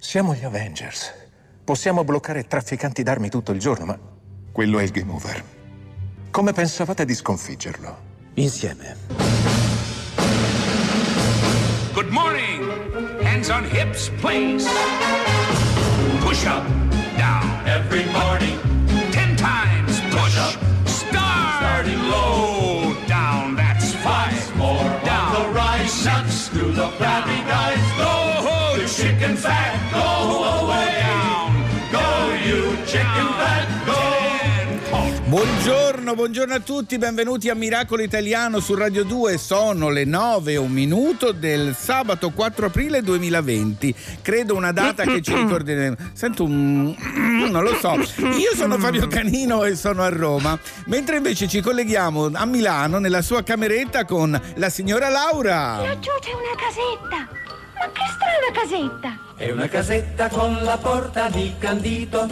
Siamo gli Avengers. Possiamo bloccare trafficanti d'armi tutto il giorno, ma quello è il game over. Come pensavate di sconfiggerlo? Insieme. Good morning. Hands on hips, please. Push up, down. Every morning. Ten times push. up. Start. Starting low. Down. That's five. More Down. on the rise. Nuts to the flabby guys. Go, The chicken fat, Buongiorno, buongiorno a tutti, benvenuti a Miracolo Italiano su Radio 2. Sono le 9 e un minuto del sabato 4 aprile 2020. Credo una data che ci ricorderemo. Sento un. non lo so. Io sono Fabio Canino e sono a Roma, mentre invece ci colleghiamo a Milano nella sua cameretta con la signora Laura. Laggiù c'è una casetta. Ma che strana casetta. È una casetta con la porta di candito.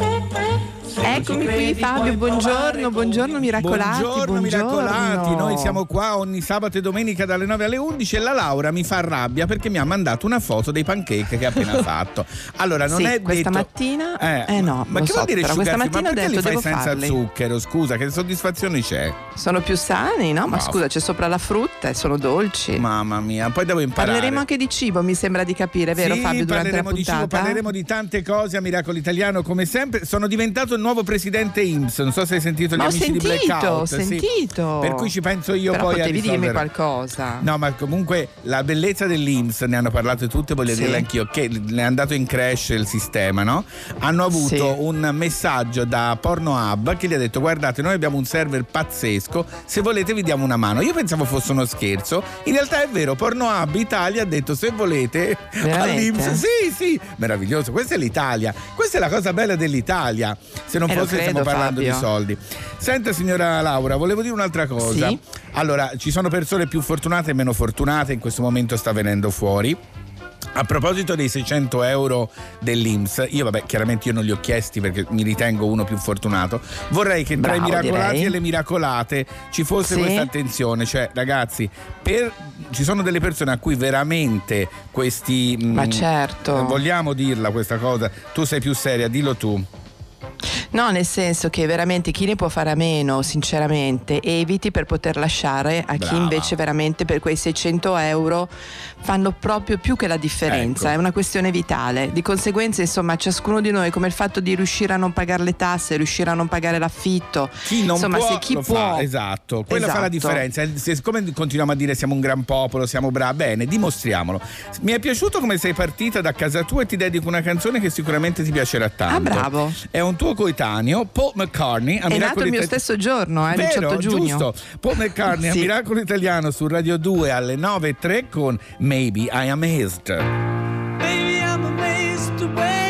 Eccomi qui Fabio, buongiorno, buongiorno miracolati. Buongiorno, miracolati, noi siamo qua ogni sabato e domenica dalle 9 alle 11 e la Laura mi fa rabbia perché mi ha mandato una foto dei pancake che ha appena fatto. Allora, non Sì, è questa detto... mattina- eh no, ma che so, vuol dire però questa mattina ma ho perché li detto, fai devo senza farli. zucchero? Scusa, che soddisfazione c'è? Sono più sani, no? Ma No. scusa, c'è sopra la frutta e sono dolci. Mamma mia, poi devo imparare. Parleremo anche di cibo, mi sembra di capire, vero sì, Fabio, durante la parleremo di puntata? cibo, parleremo di tante cose a Miracolo Italiano come sempre. Sono diventato il nuovo presidente IMSS, non so se hai sentito gli Ma amici di sentito, Blackout. ho sì. sentito. Per cui ci penso io Però poi a potevi dirmi risolvere. qualcosa. No, ma comunque la bellezza dell'Inps, ne hanno parlato tutte, voglio Sì. dirle anch'io, che ne è andato in crash il sistema, no? Hanno avuto Sì. un messaggio da Pornohub che gli ha detto guardate noi abbiamo un server pazzesco, se volete vi diamo una mano. Io pensavo fosse uno scherzo, in realtà è vero, Pornohub Italia ha detto se volete Veramente? all'Inps, sì sì, meraviglioso, questa è l'Italia, questa è la cosa bella dell'Italia, se non Eh, fosse stiamo credo, parlando di Fabio. soldi. Senta signora Laura, volevo dire un'altra cosa. Sì? Allora, ci sono persone più fortunate e meno fortunate, in questo momento sta venendo fuori. A proposito dei 600 euro dell'Inps, io vabbè chiaramente io non li ho chiesti perché mi ritengo uno più fortunato, vorrei che tra i Bravo, miracolati direi. e le miracolate ci fosse Sì. questa attenzione, cioè ragazzi, per- ci sono delle persone a cui veramente questi... Ma mm, certo. Vogliamo dirla questa cosa, tu sei più seria, dillo tu. No, nel senso che veramente chi ne può fare a meno, sinceramente, eviti per poter lasciare a chi Brava. invece veramente per quei 600 euro fanno proprio più che la differenza, Ecco. è una questione vitale. Di conseguenza, insomma, ciascuno di noi, come il fatto di riuscire a non pagare le tasse, riuscire a non pagare l'affitto, Chi non insomma, può, se chi può... fa, esatto, quella fa la Esatto. differenza. Se- Siccome continuiamo a dire siamo un gran popolo, siamo bravi, bene, dimostriamolo. Mi è piaciuto come sei partita da casa tua e ti dedico una canzone che sicuramente ti piacerà tanto. Ah, bravo. È un tuo coetaneo, Paul McCartney. A È nato il mio Ita- stesso giorno, eh, Vero, 18 giugno. giusto. Paul McCartney a Sì. Miracolo Italiano su Radio 2 alle 9.03 con Maybe I Am Amazed. Baby, I'm amazed the way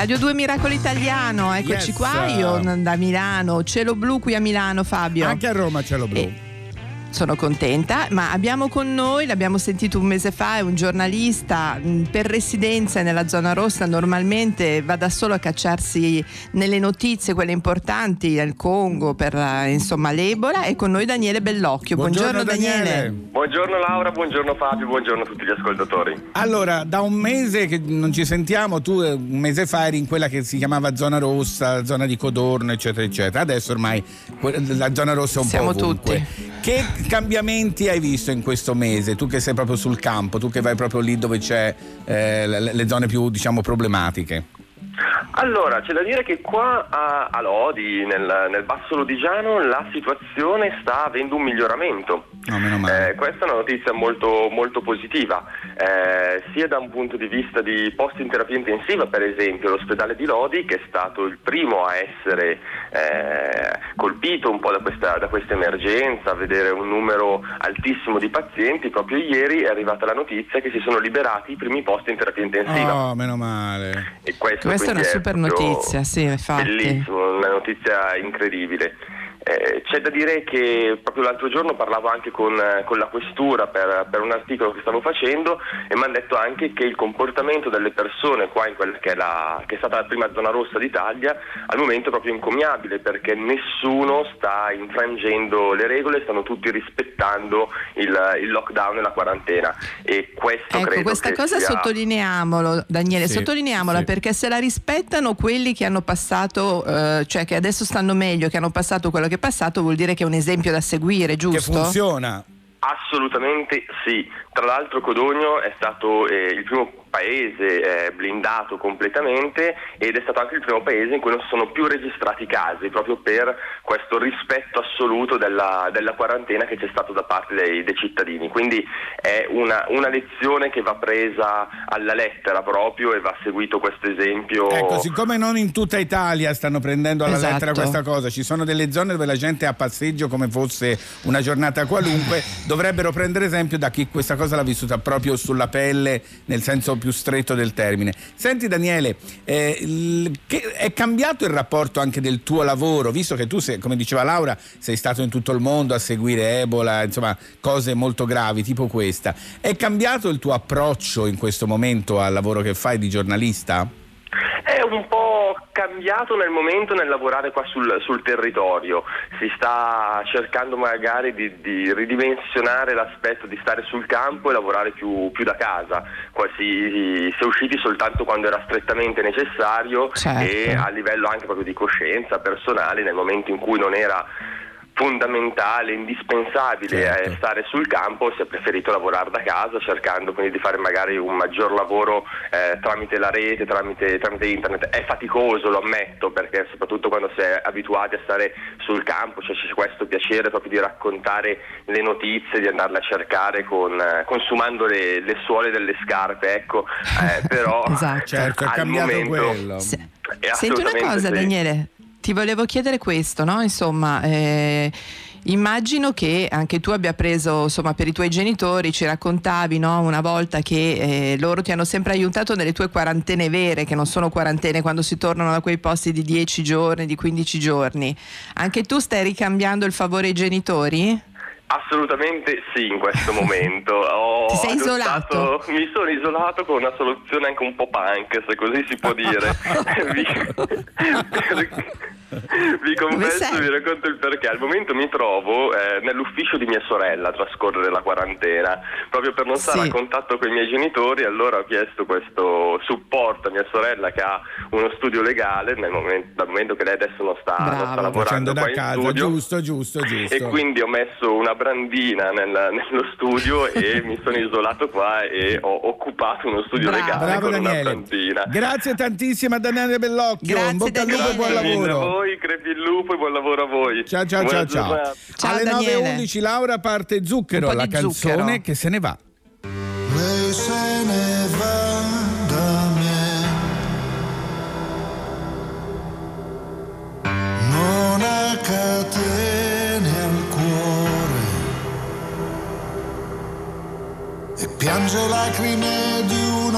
Radio 2 Miracolo Italiano, eccoci Yes. qua, io da Milano, cielo blu qui a Milano Fabio. Anche a Roma c'è lo blu. Eh, sono contenta, ma abbiamo con noi, l'abbiamo sentito un mese fa, è un giornalista mh, per residenza nella zona rossa, normalmente va da solo a cacciarsi nelle notizie, quelle importanti, al Congo, per eh, insomma l'Ebola, e con noi Daniele Bellocchio. Buongiorno, Daniele. Buongiorno Laura, buongiorno Fabio, buongiorno a tutti gli ascoltatori. Allora, da un mese che non ci sentiamo, tu eh, un mese fa eri in quella che si chiamava zona rossa, zona di Codorno, eccetera, eccetera. Adesso ormai la zona rossa è un Siamo po' ovunque. tutti. Che cambiamenti hai visto in questo mese? Tu che sei proprio sul campo, tu che vai proprio lì dove c'è eh, le, le zone più, diciamo, problematiche. Allora, c'è da dire che qua a, a Lodi, nel, nel Basso Lodigiano, la situazione sta avendo un miglioramento. No, meno male. Eh, questa è una notizia molto, molto positiva, eh, sia da un punto di vista di posti in terapia intensiva, per esempio l'ospedale di Lodi, che è stato il primo a essere eh, colpito un po' da questa, da questa emergenza, a vedere un numero altissimo di pazienti, proprio ieri è arrivata la notizia che si sono liberati i primi posti in terapia intensiva. Oh, meno male. E Questa è una super proprio notizia, sì, infatti. Bellissimo, una notizia incredibile. Eh, c'è da dire che proprio l'altro giorno parlavo anche con, eh, con la questura per, per un articolo che stavo facendo e mi hanno detto anche che il comportamento delle persone qua in quella che è, la, che è stata la prima zona rossa d'Italia al momento è proprio incommiabile perché nessuno sta infrangendo le regole, stanno tutti rispettando il, il lockdown e la quarantena e questo Ecco, credo questa che cosa sia... sottolineiamolo, Daniele, Sì, sottolineiamola sì. perché se la rispettano quelli che hanno passato, eh, cioè che adesso stanno meglio, che hanno passato quello che è passato, vuol dire che è un esempio da seguire, Che giusto? funziona. Assolutamente sì, tra l'altro Codogno è stato eh, il primo paese eh, blindato completamente ed è stato anche il primo paese in cui non si sono più registrati casi proprio per questo rispetto assoluto della, della quarantena che c'è stato da parte dei, dei cittadini. Quindi è una, una lezione che va presa alla lettera proprio e va seguito questo esempio. Ecco, siccome non in tutta Italia stanno prendendo alla Esatto. lettera questa cosa, ci sono delle zone dove la gente è a passeggio come fosse una giornata qualunque, dovrebbero prendere esempio da chi questa cosa l'ha vissuta proprio sulla pelle, nel senso più stretto del termine. Senti Daniele, eh, è cambiato il rapporto anche del tuo lavoro, visto che tu, sei, come diceva Laura, sei stato in tutto il mondo a seguire Ebola, insomma, cose molto gravi, tipo questa. È cambiato il tuo approccio in questo momento al lavoro che fai di giornalista? È un po' cambiato nel momento nel lavorare qua sul, sul territorio, si sta cercando magari di, di ridimensionare l'aspetto di stare sul campo e lavorare più, più da casa, qua si, si è usciti soltanto quando era strettamente necessario Certo. e a livello anche proprio di coscienza personale nel momento in cui non era fondamentale, indispensabile Certo. eh, stare sul campo, si è preferito lavorare da casa cercando quindi di fare magari un maggior lavoro eh, tramite la rete, tramite, tramite internet. È faticoso, lo ammetto, perché soprattutto quando si è abituati a stare sul campo, cioè c'è questo piacere proprio di raccontare le notizie, di andarle a cercare con, eh, consumando le, le suole delle scarpe, ecco, Eh, però Esatto. Certo, è al cambiato momento- quello. Se- Senti una cosa, sì. Daniele, ti volevo chiedere questo, no? Insomma, eh, immagino che anche tu abbia preso, insomma, per i tuoi genitori, ci raccontavi, no? Una volta che eh, loro ti hanno sempre aiutato nelle tue quarantene vere, che non sono quarantene quando si tornano da quei posti di 10 giorni, di 15 giorni. Anche tu stai ricambiando il favore ai genitori? Assolutamente sì in questo momento. Ho Ti sei adottato- Mi sono isolato con una soluzione anche un po' punk, se così si può dire. vi, confesso, vi racconto il perché. Al momento mi trovo eh, nell'ufficio di mia sorella a trascorrere la quarantena, proprio per non stare Sì. a contatto con i miei genitori. Allora ho chiesto questo supporto a mia sorella che ha uno studio legale nel momento, dal momento che lei adesso non sta, non sta lavorando da casa, studio. giusto, giusto, giusto. E quindi ho messo una brandina nel- nello studio e mi sono isolato qua e ho occupato uno studio Bravo. legale Bravo con una Daniele. brandina. Grazie tantissimo a Daniele Bellocchio. Grazie, In bocca al lupo e buon lavoro. Voi, crepi il lupo e buon lavoro a voi. Ciao ciao Buona ciao ciao. giornata. Ciao, Alle Daniele. 9.11 Laura parte Zucchero, la canzone zucchero. che se ne va. Lei se ne va da me. Non ha catene al cuore e piange lacrime di un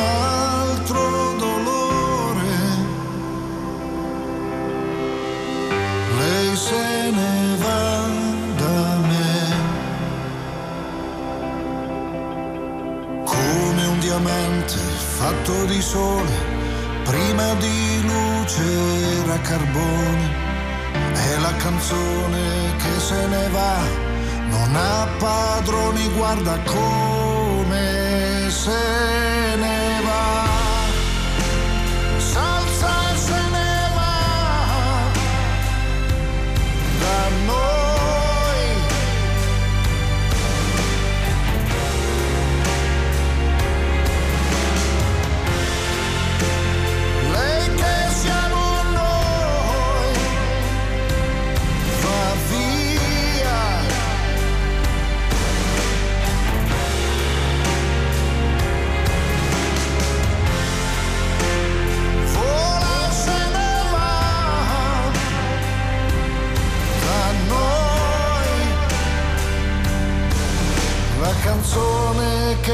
diamante fatto di sole, prima di luce era carbone. È la canzone che se ne va, non ha padroni, guarda come sei.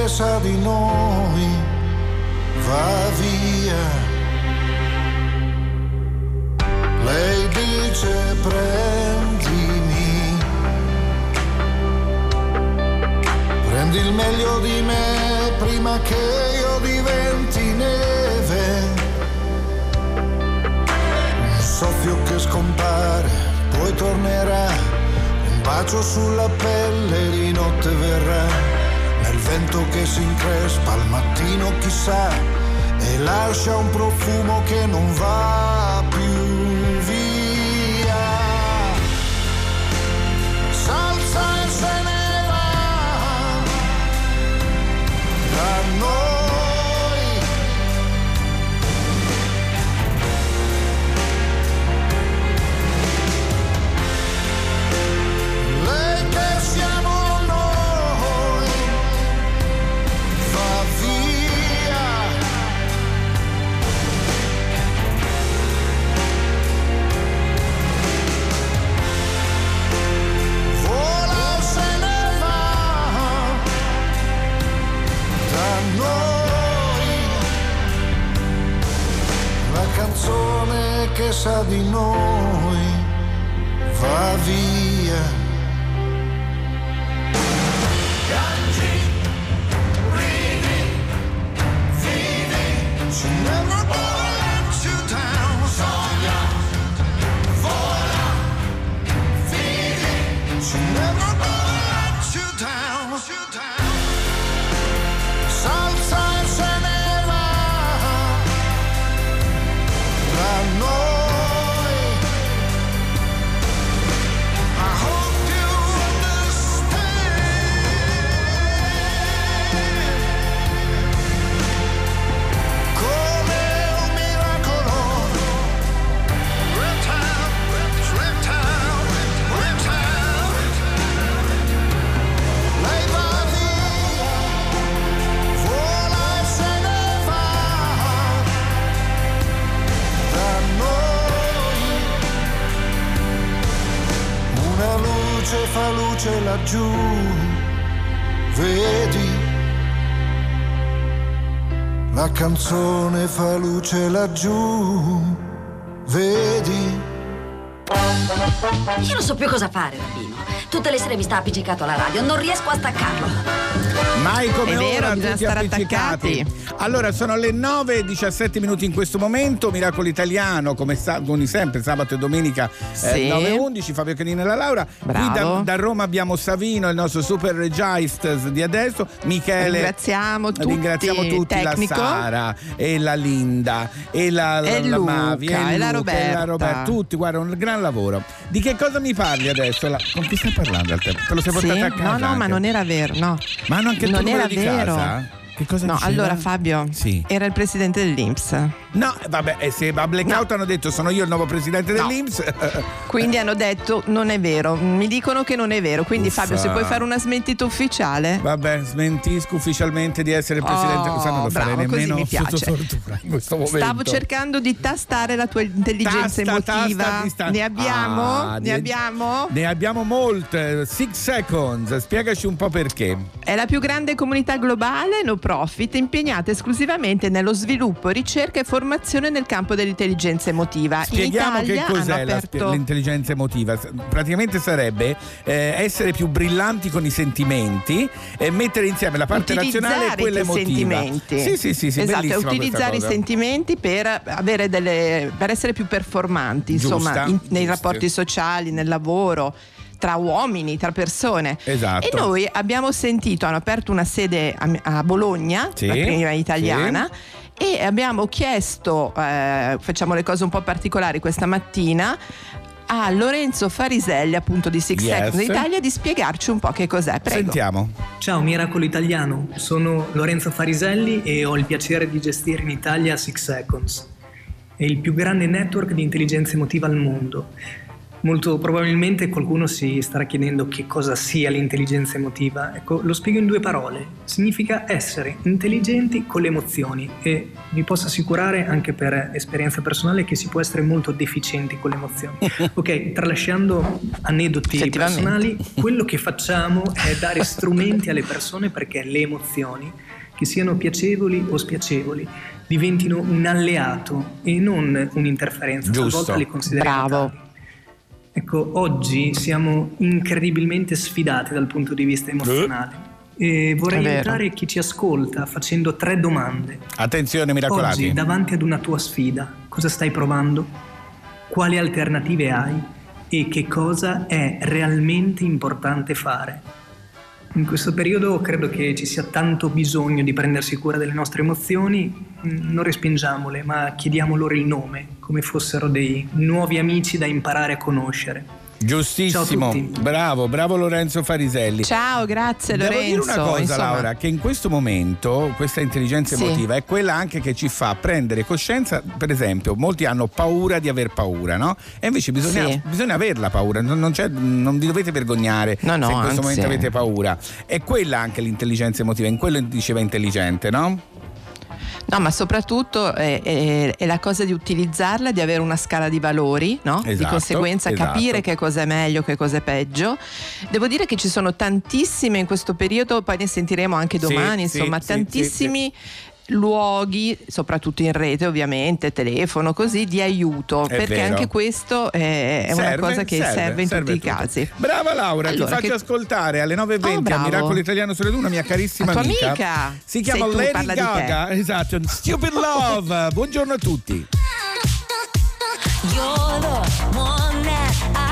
Sa di noi va via. Lei dice prendimi, prendi il meglio di me prima che io diventi neve. Un soffio che scompare, poi tornerà, un bacio sulla pelle di notte verrà, nel vento che si increspa al mattino chissà, e lascia un profumo che non va più via. Salsa e se ne va da noi. Canzone fa luce laggiù, vedi? Io non so più cosa fare, Rabino. Tutte le sere mi sta appiccicato alla radio, non riesco a staccarlo. Mai come È vero, ora bisogna tutti stare appiccicati. Allora, sono le 9 e 17 minuti in questo momento. Miracolo Italiano, come sa- sempre, sabato e domenica Sì. 9 e 11. Fabio Canini e la Laura. Qui da, Bravo. da Roma abbiamo Savino, il nostro super regista di adesso. Michele. Ringraziamo tutti, Ringraziamo tutti la Sara e la Linda e la, E la Luca, Mavi e la Luca, e Roberta. Roberta. Tutti, guarda, un gran lavoro. Di che cosa mi parli adesso? La- Con chi stai parlando? al tempo? Te lo sei Sì? portato a casa? No, no, ma anche? non era vero, no. Ma hanno anche il non era di vero. casa? Che cosa No, diceva? allora Fabio, Sì. era il presidente dell'Inps. No, vabbè, e se a Blackout hanno detto sono io il nuovo presidente No. dell'Inps. Quindi hanno detto non è vero, mi dicono che non è vero. Quindi Uffa. Fabio, se puoi fare una smentita ufficiale? Vabbè, smentisco ufficialmente di essere presidente. Oh, non lo farei bravo, così nemmeno mi piace. tortura in questo momento. Stavo cercando di tastare la tua intelligenza Tasta, emotiva. tasta, ne abbiamo? Ah, ne abbiamo? Ne abbiamo molte. Six seconds. Spiegaci un po' perché. È la più grande comunità globale no profit impegnata esclusivamente nello sviluppo, ricerca e formazione nel campo dell'intelligenza emotiva. Spieghiamo che cos'è aperto... l'intelligenza emotiva. Praticamente sarebbe eh, essere più brillanti con i sentimenti e mettere insieme la parte razionale e utilizzare quella emotiva. sentimenti. Sì, sì, sì, sì esatto, utilizzare i sentimenti per, avere delle, per essere più performanti, insomma, Giusta, in- nei rapporti sociali, nel lavoro tra uomini, tra persone. Esatto. E noi abbiamo sentito, hanno aperto una sede a, a Bologna, Sì, la prima italiana, e abbiamo chiesto, eh, facciamo le cose un po' particolari questa mattina, a Lorenzo Fariselli, appunto di Six Yes. Seconds Italia, di spiegarci un po' che cos'è. Prego. Sentiamo. Ciao Miracolo Italiano, sono Lorenzo Fariselli e ho il piacere di gestire in Italia Six Seconds. È il più grande network di intelligenza emotiva al mondo. Molto probabilmente qualcuno si starà chiedendo che cosa sia l'intelligenza emotiva. Ecco, lo spiego in due parole. Significa essere intelligenti con le emozioni e vi posso assicurare anche per esperienza personale che si può essere molto deficienti con le emozioni. Ok, tralasciando aneddoti personali, quello che facciamo è dare strumenti alle persone perché le emozioni, che siano piacevoli o spiacevoli, diventino un alleato e non un'interferenza. Giusto. Talvolta le consideriamo Bravo. tali. Ecco, oggi siamo incredibilmente sfidati dal punto di vista emozionale. E vorrei aiutare chi ci ascolta facendo tre domande. Attenzione, miracolati. Oggi, davanti ad una tua sfida, cosa stai provando? Quali alternative hai? E che cosa è realmente importante fare? In questo periodo credo che ci sia tanto bisogno di prendersi cura delle nostre emozioni, Mm, non respingiamole, ma chiediamo loro il nome, come fossero dei nuovi amici da imparare a conoscere. Giustissimo, bravo, bravo Lorenzo Fariselli. Ciao, grazie Devo Lorenzo. dire una cosa, Insomma, Laura, che in questo momento questa intelligenza Sì. emotiva è quella anche che ci fa prendere coscienza, per esempio, molti hanno paura di aver paura, no? E invece bisogna, Sì. bisogna averla paura, non, non non vi dovete vergognare No, no, se in questo anzi. momento avete paura. È quella anche l'intelligenza emotiva, in quello diceva intelligente, no? No, ma soprattutto è, è- è la cosa di utilizzarla, di avere una scala di valori, no? di Esatto, conseguenza esatto. capire che cosa è meglio, che cosa è peggio. Devo dire che ci sono tantissime in questo periodo, poi ne sentiremo anche Sì, domani, sì, insomma, sì, tantissimi luoghi, soprattutto in rete ovviamente, telefono, così, di aiuto, È perché vero. anche questo è, è una Serve, cosa che serve, in tutti a i casi. Brava Laura, Allora, ti faccio che- ascoltare alle 9.20 Oh, a bravo. Miracolo Italiano su Radio 1 una mia carissima La tua amica. Si chiama tu, Lady. Gaga, esatto, Stupid Love. Buongiorno a tutti. You're the one that I've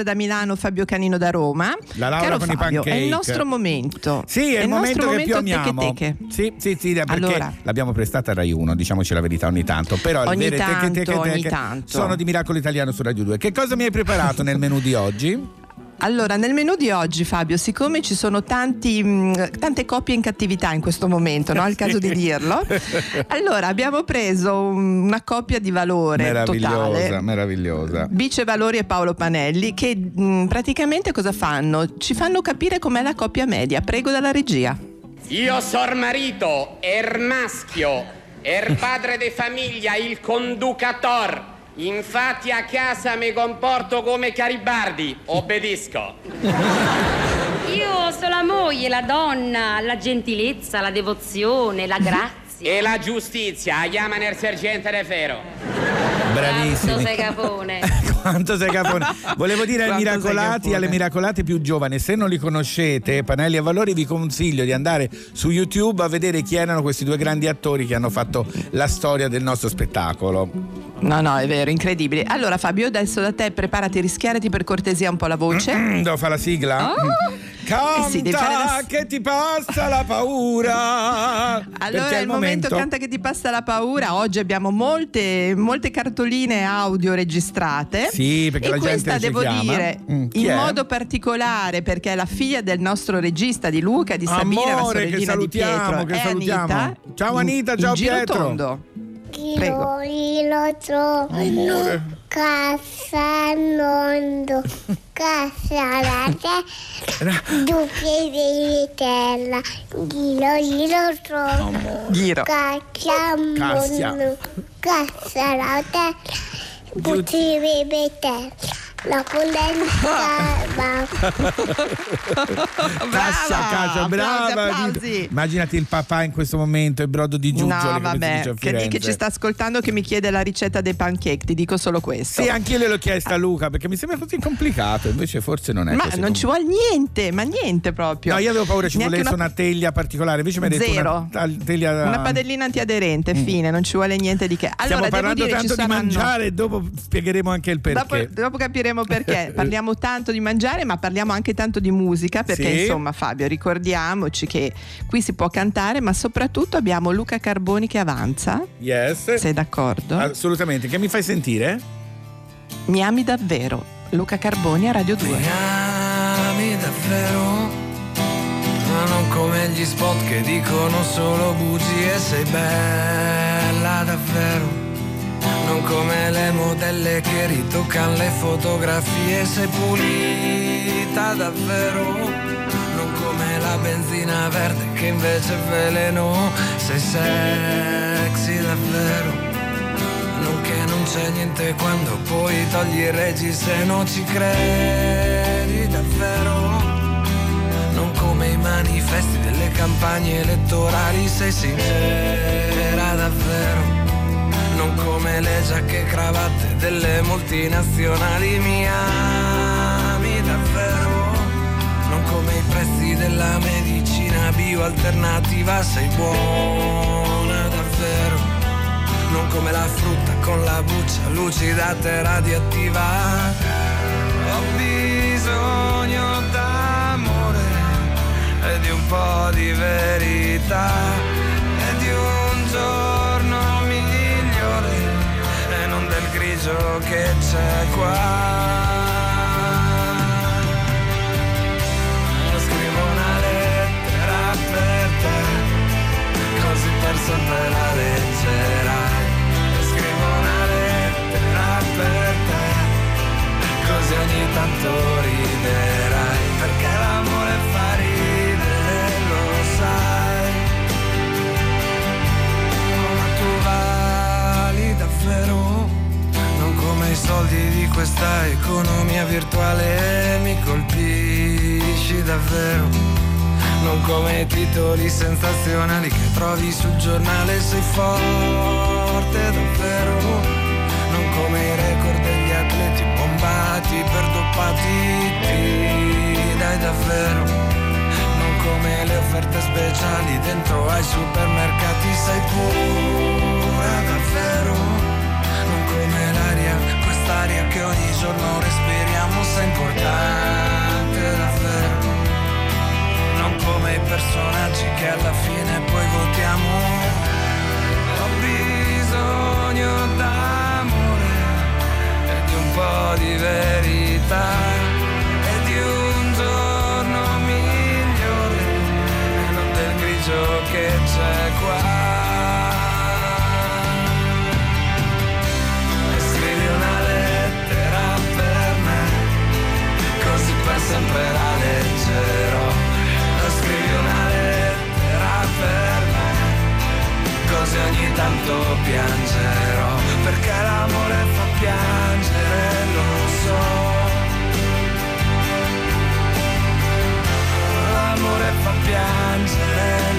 Laura da Milano, Fabio Canino da Roma. La Laura Caro con i Fabio, pancake. è il nostro momento. Sì, è il, nostro momento che più amiamo. teche teche. Sì, sì, sì, perché Allora. l'abbiamo prestata a Rai 1, diciamoci la verità ogni tanto. Però Ogni le vere teche, tanto, teche, ogni teche tanto. sono di Miracolo Italiano su Radio 2. Che cosa mi hai preparato nel menù di oggi? Allora, nel menù di oggi, Fabio, siccome ci sono tanti, mh, tante coppie in cattività in questo momento, no? È il caso di dirlo. Allora, abbiamo preso un- una coppia di valore meravigliosa, totale. meravigliosa. Bice Valori e Paolo Panelli che mh, praticamente cosa fanno? Ci fanno capire com'è la coppia media. Prego dalla regia. Io sor marito, er maschio, er padre de famiglia, il conducator. Infatti a casa mi comporto come Garibaldi, obbedisco. Io sono la moglie, la donna, la gentilezza, la devozione, la grazia. E la giustizia, chiamano il sergente De Fero. Bravissimi. Quanto sei capone. Quanto sei capone. Volevo dire ai miracolati, alle miracolate più giovani, se non li conoscete, Panelli e Valori, vi consiglio di andare su YouTube a vedere chi erano questi due grandi attori che hanno fatto la storia del nostro spettacolo. No, no, è vero, incredibile. Allora, Fabio, adesso da te preparati, rischiarati per cortesia un po' la voce. Devo fare la sigla? Canta Eh sì, la- che ti passa la paura. Allora è il momento, canta che ti passa la paura. Oggi abbiamo molte, molte cartoline audio registrate. Sì, perché e la gente questa ci devo chiama. dire Mm, in è? modo particolare perché è la figlia del nostro regista di Luca, di Sabina, la Amore, che sorellina di salutiamo, Pietro. che è salutiamo. Anita. Ciao in- Anita, ciao in giro Pietro. tondo. Prego. Chilo trono, casa mondo, casa la terra, due piedi di terra, giro giro trono, Giro. casa Cassia. mondo, casa la terra, due piedi di terra. La condensa Cassa, casa, brava. applausi. Immaginati il papà in questo momento, il brodo di Giuggioli. No, vabbè, a che, che ci sta ascoltando che mi chiede la ricetta dei pancake, ti dico solo questo. Sì, anche io gliel'ho chiesta a Luca perché mi sembra così complicato, invece forse non è Ma così non ci vuole niente, ma niente proprio. No, io avevo paura ci Neanche volesse una- una... teglia particolare, invece mi hai detto Zero. una Una padellina antiaderente, fine, non ci vuole niente di che. Mm. Stiamo Allora, devo parlando dire, tanto ci di saranno... mangiare e dopo spiegheremo anche il perché. Dopo, dopo capiremo perché. Parliamo tanto di mangiare, ma parliamo anche tanto di musica. Perché, Sì. insomma, Fabio, ricordiamoci che qui si può cantare, ma soprattutto abbiamo Luca Carboni che avanza. Yes. Sei d'accordo? Assolutamente. Che mi fai sentire? Mi ami davvero. Luca Carboni a Radio 2. ami davvero, ma non come gli spot che dicono solo bugie, sei bella davvero. Non come le modelle che ritoccano le fotografie, sei pulita davvero. Non come la benzina verde che invece è veleno, sei sexy davvero. Non che non c'è niente quando poi togli il regi se non ci credi davvero. Non come i manifesti delle campagne elettorali, sei sincera davvero. Come le giacche e cravatte delle multinazionali, mi ami davvero. Non come i prezzi della medicina bioalternativa, sei buona davvero non come la frutta con la buccia lucidata e radioattiva. Ho bisogno d'amore e di un po' di verità grigio che c'è qua. Scrivo una lettera per te così per sempre la leggerai. Scrivo una lettera per te, così ogni tanto riderai, di questa economia virtuale mi colpisci davvero. Non come titoli sensazionali che trovi sul giornale, sei forte davvero. Non come i record degli atleti bombati per doppati, ti dai davvero. Non come le offerte speciali dentro ai supermercati, sei pura davvero. L'aria, che ogni giorno respiriamo, sei importante davvero. Non come i personaggi che alla fine poi votiamo. Ho bisogno d'amore e di un po' di verità e di un giorno migliore e non del grigio che c'è sempre la leggerò. E scrivi una lettera per me, così ogni tanto piangerò, perché l'amore fa piangere, lo so. L'amore fa piangere,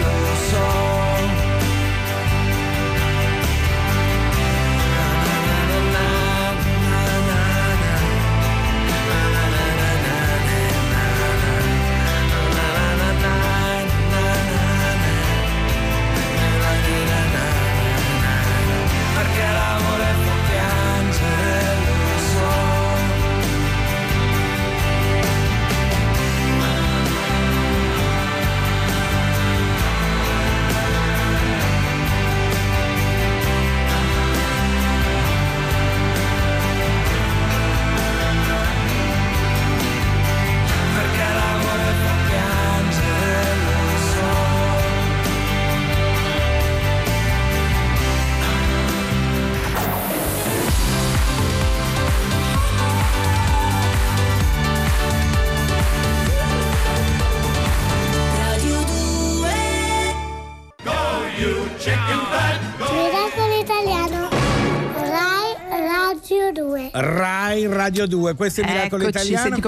Rai Radio 2, questo è Miracolo Eccoci, Italiano. senti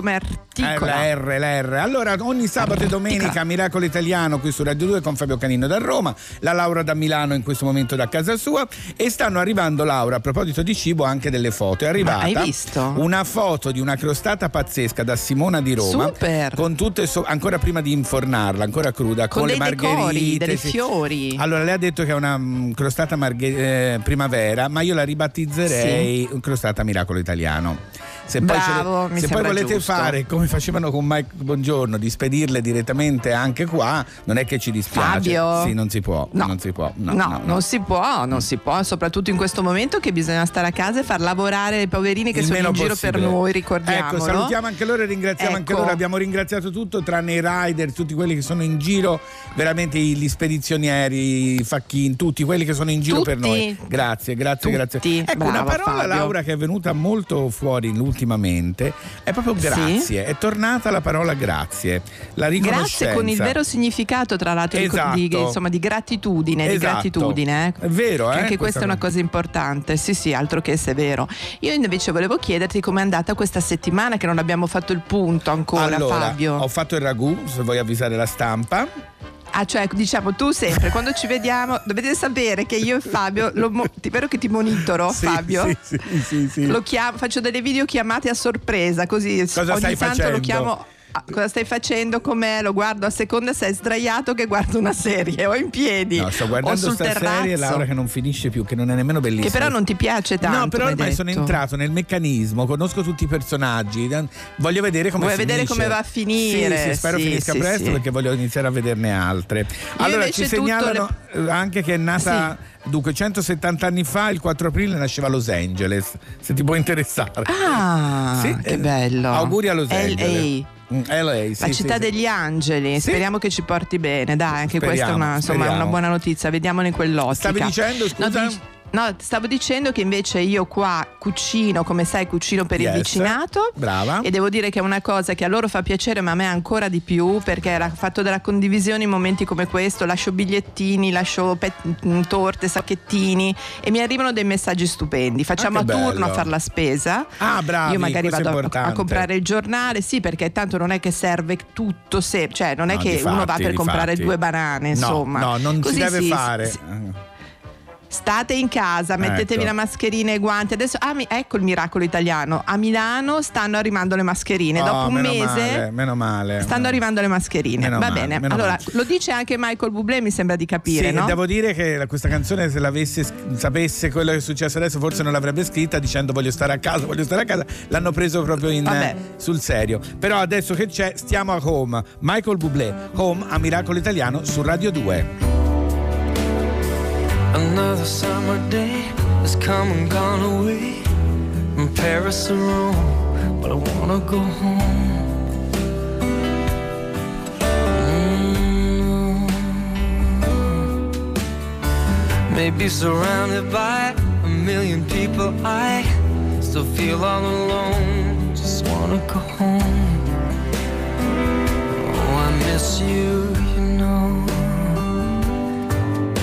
come Eh, la R, la R. Allora, ogni sabato e domenica Miracolo Italiano qui su Radio 2 con Fabio Canino da Roma, la Laura da Milano in questo momento da casa sua e stanno arrivando Laura, a proposito di cibo, anche delle foto. È arrivata hai visto? una foto di una crostata pazzesca da Simona di Roma Super. con tutte so- ancora prima di infornarla, ancora cruda, con, Con le dei decori, margherite, dei sì. fiori. Allora, lei ha detto che è una mm, crostata marghe- eh, primavera, ma io la ribattizzerei un crostata miracolo italiano. Se poi, le- Bravo, mi se poi volete giusto. fare come facevano con Mike Buongiorno, di spedirle direttamente anche qua, non è che ci dispiace. Fabio? Sì, non si può. No. Non si può. No, No, no, no. non si può, non si può, soprattutto in questo momento che bisogna stare a casa e far lavorare i poverini che Il sono in giro possibile. per noi, ricordiamolo. Ecco, salutiamo anche loro e ringraziamo anche Ecco. loro. Abbiamo ringraziato tutto, tranne i rider, tutti quelli che sono in giro, veramente gli spedizionieri, i facchini, tutti quelli che sono in giro per Tutti. noi. Grazie, grazie, grazie. Tutti. Ecco, una Bravo, parola, Fabio. Laura, che è venuta molto fuori ultimamente, è proprio Sì? È tornata la parola grazie. La. Grazie con il vero significato, tra l'altro, di- Esatto. di, insomma, di gratitudine, di Esatto. gratitudine. eh. È vero, eh, Anche questa questa è una cosa. cosa importante, sì, sì, altro che se è vero. Io invece volevo chiederti com'è andata questa settimana, che non abbiamo fatto il punto ancora, allora, Fabio. ho fatto il ragù, se vuoi avvisare la stampa. Ah, cioè, diciamo, tu sempre, quando ci vediamo, dovete sapere che io e Fabio, lo ti vero che ti monitoro, Sì, Fabio? sì, sì, sì, sì. Lo chiamo, faccio delle videochiamate a sorpresa, così Cosa ogni tanto facendo? lo chiamo. "Ah, cosa stai facendo? Com'è? Lo guardo a seconda se è sdraiato che guardo una serie o in piedi No, sto guardando sul sta serie. Laura, che non finisce più, che non è nemmeno bellissima. Che però non ti piace tanto. No, però ormai sono entrato nel meccanismo, conosco tutti i personaggi, voglio vedere come Vuoi vedere finisce. come va a finire, Sì, sì, spero sì, finisca sì, presto perché voglio iniziare a vederne altre. allora ci segnalano eh, anche che è nata dunque 170 anni fa, il 4 aprile nasceva a Los Angeles, se ti può interessare. Ah, Sì, che eh, bello. Auguri a Los LA. Angeles. Mm, LA, sì, La città sì. degli angeli, Sì. speriamo che ci porti bene, dai, anche questa è Speriamo, una, insomma, speriamo. una buona notizia, vediamola in quell'ottica. Stavi dicendo, No, scusa? No, stavo dicendo che invece io qua cucino, come sai, cucino per il Yes. vicinato. Brava. E devo dire che è una cosa che a loro fa piacere, ma a me ancora di più, perché era fatto della condivisione in momenti come questo. Lascio bigliettini, lascio pe- mm, torte, sacchettini e mi arrivano dei messaggi stupendi. Facciamo Ah, a turno bello. a fare la spesa. Ah, bravi, Io magari vado a, a comprare il giornale, sì, perché tanto non è che serve tutto se, cioè non è No, che difatti, uno va per comprare difatti. due banane, No, insomma. No, non Così si deve sì, fare. sì. State in casa, mettetevi Ecco. la mascherina e i guanti. Adesso, ah, mi- ecco il miracolo italiano. A Milano stanno arrivando le mascherine. Oh, Dopo un meno mese male, meno male. stanno arrivando le mascherine. Va male, bene. Allora, male. lo dice anche Michael Bublé, mi sembra di capire, Sì, no? devo dire che questa canzone se l'avesse sapesse quello che è successo adesso forse non l'avrebbe scritta dicendo voglio stare a casa, voglio stare a casa. L'hanno preso proprio in, eh, sul serio. Però adesso che c'è stiamo a home. Michael Bublé, home a Miracolo Italiano su Radio 2. Another summer day has come and gone away from Paris to Rome, but I wanna go home. Mm. Maybe surrounded by a million people, I still feel all alone. Just wanna go home. Oh, I miss you.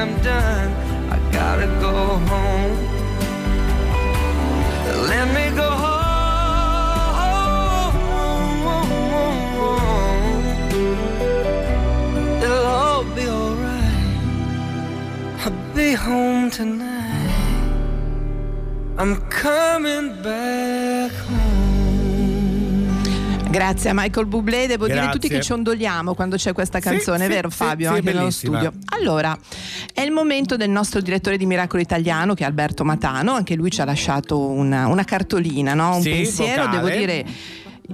I'm done. I gotta go home. Let me go home. It'll all be alright. I'll be home tonight. I'm coming back home. Grazie a Michael Bublé, devo dire Grazie. tutti che ciondoliamo quando c'è questa canzone, sì, vero sì, Fabio? sì, anche nello studio. Allora, il momento del nostro direttore di Miracolo Italiano, che è Alberto Matano, anche lui ci ha lasciato una, una cartolina, no? un Sì, pensiero, vocale. devo dire.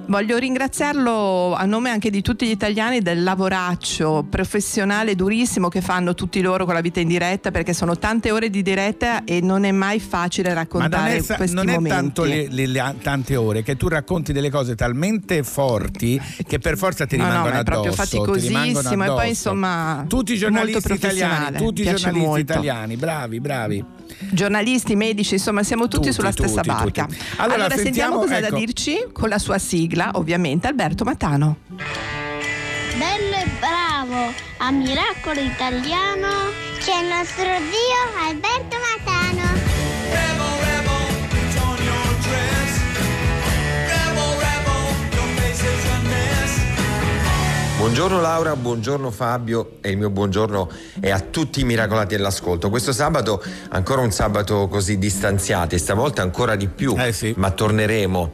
Voglio ringraziarlo a nome anche di tutti gli italiani del lavoraccio professionale durissimo che fanno tutti loro con la vita in diretta perché sono tante ore di diretta e non è mai facile Ma non raccontare è, non è tanto le, le- le- tante ore che tu racconti delle cose talmente forti che per forza ti No, no, rimangono ma è proprio addosso. ti rimangono faticosissimo e poi addosso. insomma tutti i giornalisti italiani, tutti i giornalisti molto. italiani, bravi, bravi. Giornalisti, medici, insomma siamo tutti, Tutti, sulla stessa tutti, barca. tutti. Allora, Allora, sentiamo, sentiamo, cosa ha ecco. da dirci con la sua sigla, ovviamente, Alberto Matano. Bello e bravo a Miracolo Italiano c'è il nostro zio Alberto Matano. Buongiorno Laura, buongiorno Fabio e il mio buongiorno è a tutti i miracolati all'ascolto. Questo sabato ancora un sabato così distanziati, stavolta ancora di più, ma torneremo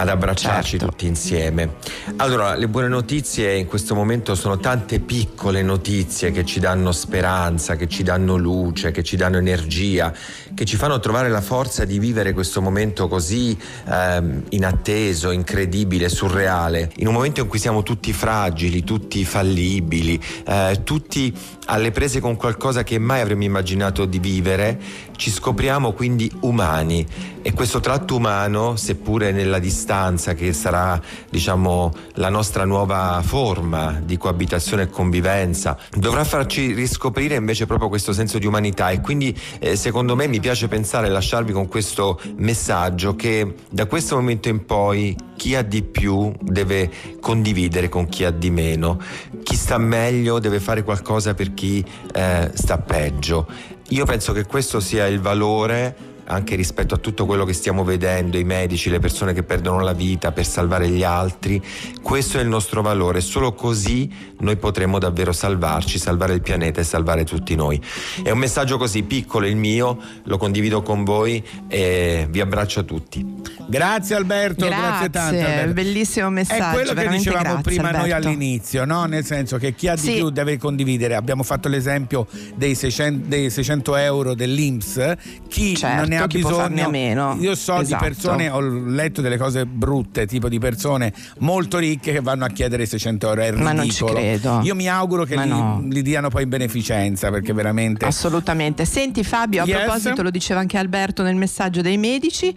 ad abbracciarci tutti insieme. Allora, le buone notizie in questo momento sono tante piccole notizie che ci danno speranza, che ci danno luce, che ci danno energia, che ci fanno trovare la forza di vivere questo momento così ehm, inatteso, incredibile, surreale, in un momento in cui siamo tutti fragili, tutti fallibili, eh, tutti alle prese con qualcosa che mai avremmo immaginato di vivere, ci scopriamo quindi umani e questo tratto umano, seppure nella distanza che sarà diciamo la nostra nuova forma di coabitazione e convivenza, dovrà farci riscoprire invece proprio questo senso di umanità e quindi eh, secondo me mi piace pensare e lasciarvi con questo messaggio che da questo momento in poi chi ha di più deve condividere con chi ha di meno, chi sta meglio deve fare qualcosa per chi eh, sta peggio. Io penso che questo sia il valore anche rispetto a tutto quello che stiamo vedendo, i medici, le persone che perdono la vita per salvare gli altri, questo è il nostro valore, solo così noi potremo davvero salvarci, salvare il pianeta e salvare tutti noi. È un messaggio così piccolo il mio, lo condivido con voi e vi abbraccio a tutti. Grazie Alberto, grazie, tanto. Alberto. bellissimo messaggio. È quello che dicevamo grazie, prima noi Alberto. all'inizio, no? nel senso che chi ha di Sì. più deve condividere. Abbiamo fatto l'esempio dei 600, dei 600 euro dell'Inps, chi Certo, non ne ha bisogno. a meno. Io so Esatto. di persone, ho letto delle cose brutte, tipo di persone molto ricche che vanno a chiedere i 600 euro. È Ma non ci ridicolo. credo. Io mi auguro che li, no. li diano poi in beneficenza perché veramente. Assolutamente. Senti Fabio, a Yes? proposito, lo diceva anche Alberto nel messaggio dei medici,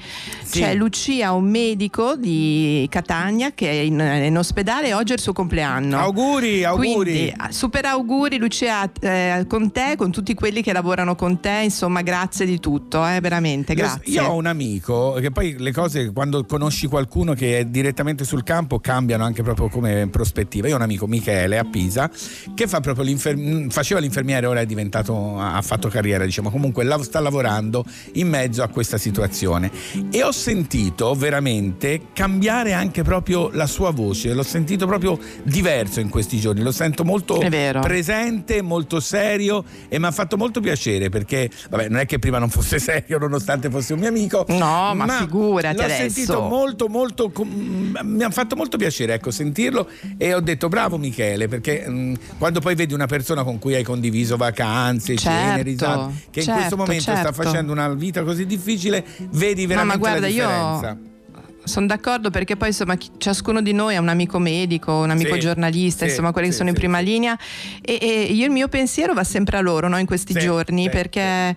c'è Lucia, un medico di Catania che è in, in ospedale e oggi è il suo compleanno. Auguri, auguri. Quindi, ah, super auguri Lucia eh, con te, con tutti quelli che lavorano con te, insomma grazie di tutto, eh, veramente, Io- grazie. Io ho un amico che poi le cose quando conosci qualcuno che è direttamente sul campo cambiano anche proprio come prospettiva. Io ho un amico Michele a Pisa che fa proprio l'infer- faceva l'infermiere, ora è diventato ha fatto carriera, diciamo, comunque sta lavorando in mezzo a questa situazione. E ho sentito veramente cambiare anche proprio la sua voce, l'ho sentito proprio diverso in questi giorni, lo sento molto presente, molto serio e mi ha fatto molto piacere perché, vabbè, non è che prima non fosse serio nonostante fosse un mio amico. No, ma figurati L'ho adesso. sentito molto, molto, com- mi ha fatto molto piacere, ecco, sentirlo e ho detto bravo Michele perché mh, quando poi vedi una persona con cui hai condiviso vacanze, Certo, cene, risate, che in certo, questo momento sta certo. facendo una vita così difficile, vedi No, veramente ma guarda, la io differenza. sono d'accordo perché poi insomma ciascuno di noi ha un amico medico, un amico Sì, giornalista, sì, insomma quelli che sì, sono in prima linea e, e io il mio pensiero va sempre a loro no, in questi giorni perché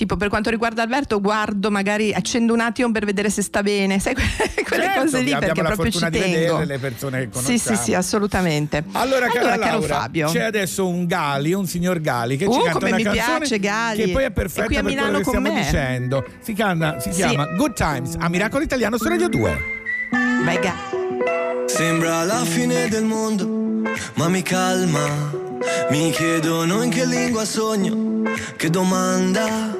tipo per quanto riguarda Alberto guardo magari accendo un attimo per vedere se sta bene, sai que- quelle Certo, cose lì perché proprio ci fortuna di tengo. vedere le persone che Sì, sì, conosciamo. sì, assolutamente. Allora, cara caro Laura, Fabio. c'è adesso un Gali, un signor Gali che Uh, ci canta come una mi canzone piace, Gali. che poi è perfetta qui a per quello che stiamo me. dicendo. Si, canta- si Sì. chiama Good Times a Miracolo Italiano su Radio 2. Vai Ga. Sembra la fine del mondo, ma mi calma. Mi chiedono in che lingua sogno, che domanda.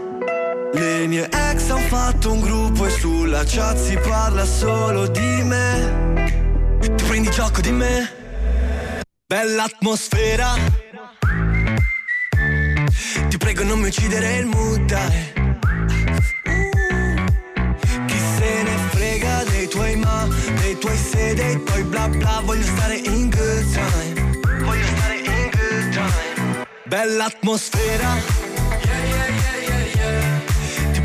Le mie ex hanno fatto un gruppo e sulla chat si parla solo di me. Ti prendi gioco di me? Bella atmosfera. Ti prego non mi uccidere il mood, dai. Chi se ne frega dei tuoi ma, dei tuoi se, dei tuoi bla bla Voglio stare in good time Voglio stare in good time Bella atmosfera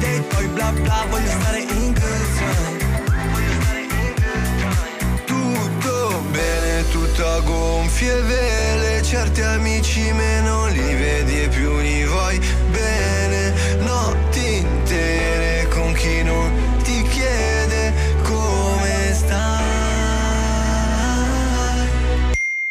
Dei tuoi bla bla. Voglio stare in good time. Tutto bene, tutto a gonfie vele. Certi amici meno li vedi e più li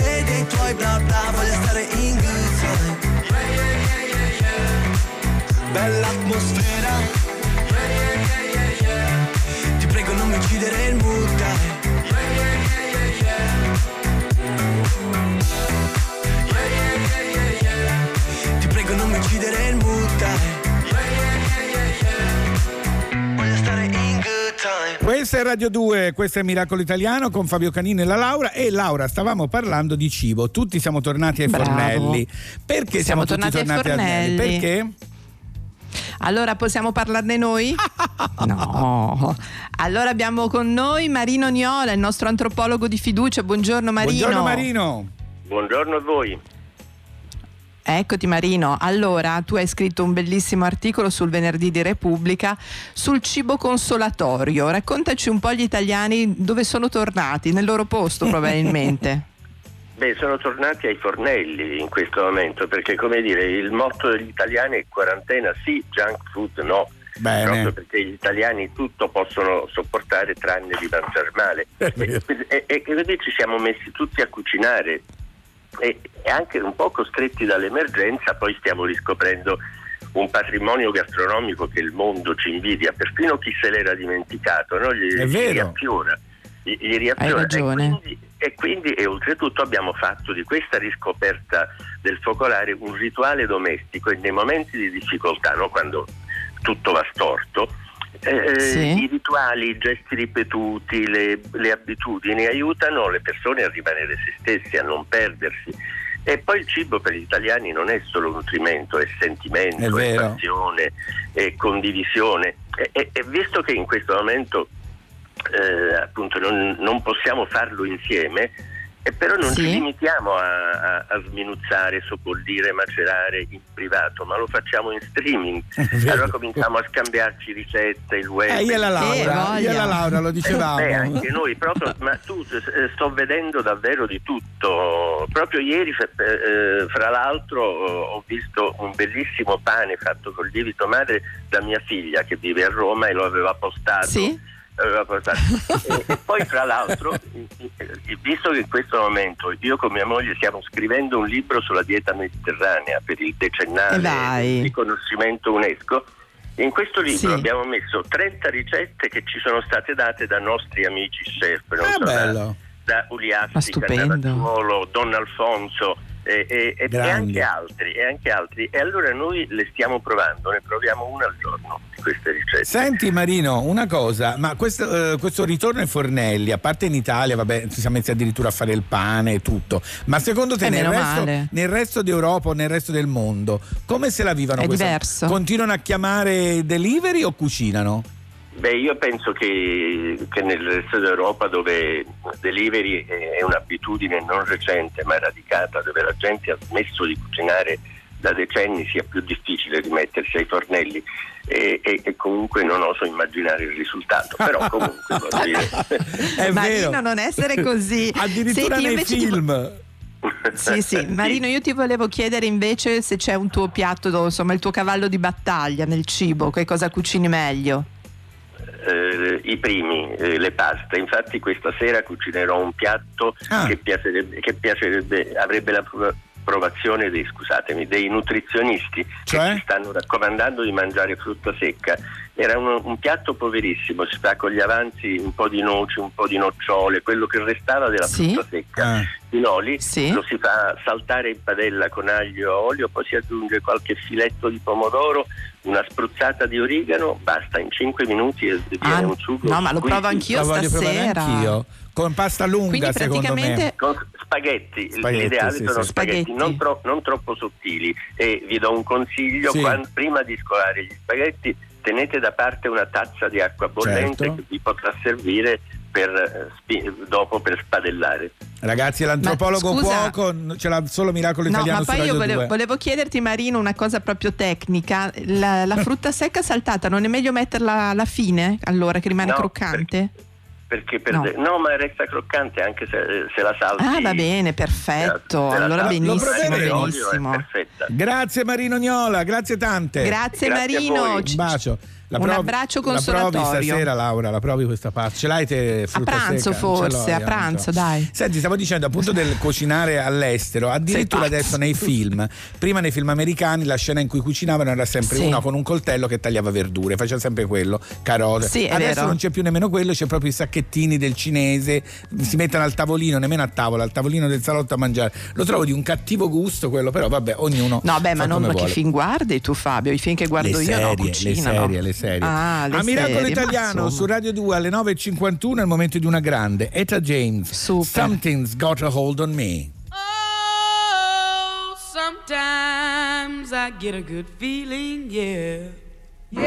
ma, dei tuoi bla bla, voglio stare in good time. Bella atmosfera. Questa è Radio 2, questo è Miracolo Italiano con Fabio Canini e la Laura. E Laura, stavamo parlando di cibo. Tutti siamo tornati ai Bravo. fornelli. Perché siamo, Siamo tutti tornati ai tornati ai fornelli? fornelli. Perché? Allora possiamo parlarne noi? No. Allora abbiamo con noi Marino Niola, il nostro antropologo di fiducia. Buongiorno Marino. Buongiorno Marino. Buongiorno a voi. Eccoti Marino, allora tu hai scritto un bellissimo articolo sul venerdì di Repubblica sul cibo consolatorio. Raccontaci un po' gli italiani dove sono tornati, nel loro posto probabilmente. Beh, sono tornati ai fornelli in questo momento perché, come dire, il motto degli italiani è quarantena sì, junk food no. Bene. Proprio perché gli italiani tutto possono sopportare tranne di mangiare male. E, e- e quindi ci siamo messi tutti a cucinare e, e anche un po' costretti dall'emergenza, poi stiamo riscoprendo un patrimonio gastronomico che il mondo ci invidia, perfino chi se l'era dimenticato, no? gli, È gli vero. riappiora. Gli, gli riappiora. Hai ragione. E quindi, e quindi e oltretutto abbiamo fatto di questa riscoperta del focolare un rituale domestico e nei momenti di difficoltà, no? quando tutto va storto, eh, Sì. i rituali, i gesti ripetuti, le, le abitudini aiutano le persone a rimanere se stessi, a non perdersi. E poi il cibo per gli italiani non è solo nutrimento, è sentimento, È è, passione, è condivisione. E, e- e visto che in questo momento eh, appunto non, non possiamo farlo insieme, e però non Sì. ci limitiamo a, a- a sminuzzare, sobbollire, macerare in privato, ma lo facciamo in streaming. Allora cominciamo a scambiarci ricette, il web. Eh, io e la il- Laura, Eh, io e la. Laura lo dicevamo. Beh, anche noi proprio, ma tu eh, sto vedendo davvero di tutto. Proprio ieri, fra- eh, l'altro, eh, ho visto un bellissimo pane fatto col lievito madre da mia figlia che vive a Roma e lo aveva postato. Sì? Aveva postato. e, e poi, fra l'altro, visto che in questo momento io con mia moglie stiamo scrivendo un libro sulla dieta mediterranea per il decennale riconoscimento UNESCO. In questo libro Sì. abbiamo messo 30 ricette che ci sono state date da nostri amici chef, non Ah, so, da, da Ma Uliastica, stupendo. da Raggiuolo, Don Alfonso e, e- e- anche altri, e anche altri. E allora noi le stiamo provando, ne proviamo una al giorno di queste ricette. Senti Marino, una cosa, ma questo, eh, questo ritorno ai fornelli, a parte in Italia, vabbè, ci siamo messi addirittura a fare il pane e tutto, ma secondo te Eh, nel resto, nel resto d'Europa o nel resto del mondo, come se la vivono? È questa- diverso. Continuano a chiamare delivery o cucinano? Beh, io penso che, che nel resto d'Europa dove delivery è un'abitudine non recente ma radicata, dove la gente ha smesso di cucinare da decenni sia più difficile rimettersi ai fornelli e, e- e comunque non oso immaginare il risultato, però comunque voglio dire. È Marino, vero. non essere così. Addirittura Senti, nei invece ti- film. Sì, sì. Marino, io ti volevo chiedere invece se c'è un tuo piatto, insomma, il tuo cavallo di battaglia nel cibo, che cosa cucini meglio? Eh, I primi, eh, le paste. Infatti questa sera cucinerò un piatto Ah. che, piacerebbe, che piacerebbe- avrebbe la pro- approvazione dei, scusatemi, dei nutrizionisti Cioè? che ci stanno raccomandando di mangiare frutta secca. Era un, un piatto poverissimo, si fa con gli avanzi un po' di noci, un po' di nocciole, quello che restava della Sì? frutta secca. Ah. Pinoli Sì. lo si fa saltare in padella con aglio e olio, poi si aggiunge qualche filetto di pomodoro, una spruzzata di origano, basta in 5 minuti e viene Ah, un sugo. no, ma lo provo anch'io provare stasera. anch'io. Con pasta lunga, Quindi secondo me. praticamente Con spaghetti, Spaghetti, l'ideale sì, sono sì. spaghetti, Spaghetti. Non, tro- non troppo sottili e vi do un consiglio, Sì. quan- prima di scolare gli spaghetti tenete da parte una tazza di acqua bollente Certo. che vi potrà servire per, eh, dopo per spadellare. Ragazzi, l'antropologo Ma scusa- cuoco ce l'ha solo Miracolo No, Italiano ma su poi io volevo, 2. volevo chiederti, Marino, una cosa proprio tecnica. La, la frutta secca saltata, non è meglio metterla alla fine, allora, che rimane No, croccante? Perché per No. de- no, ma resta croccante anche se, se la salti. Ah, va bene, perfetto. se la Allora salti benissimo, benissimo. Grazie Marino Gnola, grazie tante. Grazie, Grazie Marino. Un bacio. La Un abbraccio La provi consolatorio. stasera, Laura, la provi questa pasta. Ce l'hai te frutta pranzo secca? Forse, a pranzo, dai. Senti, stavo dicendo appunto del cucinare all'estero, addirittura adesso nei film, prima nei film americani la scena in cui cucinavano era sempre Sì. una con un coltello che tagliava verdure, faceva sempre quello, carote. Sì, adesso vero. non c'è più nemmeno quello, c'è proprio i sacchettini del cinese, si mettono al tavolino, nemmeno a tavola, al tavolino del salotto a mangiare. Lo trovo di un cattivo gusto quello, però vabbè, ognuno No, beh, ma non che film guardi tu, Fabio? I film che guardo le io serie, no, le cucino. serie, le serie. Ah, le a Miracolo serie, Italiano su Radio 2 alle 9.51 è il momento di una grande. Etta James. Super. Something's got a hold on me. Oh, sometimes I get a good feeling, yeah. Yeah.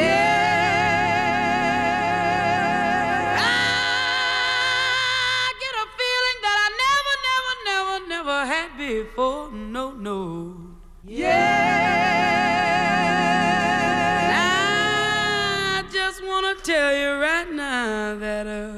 I get a feeling that I never, never, never, never had before. No, no. Yeah. that uh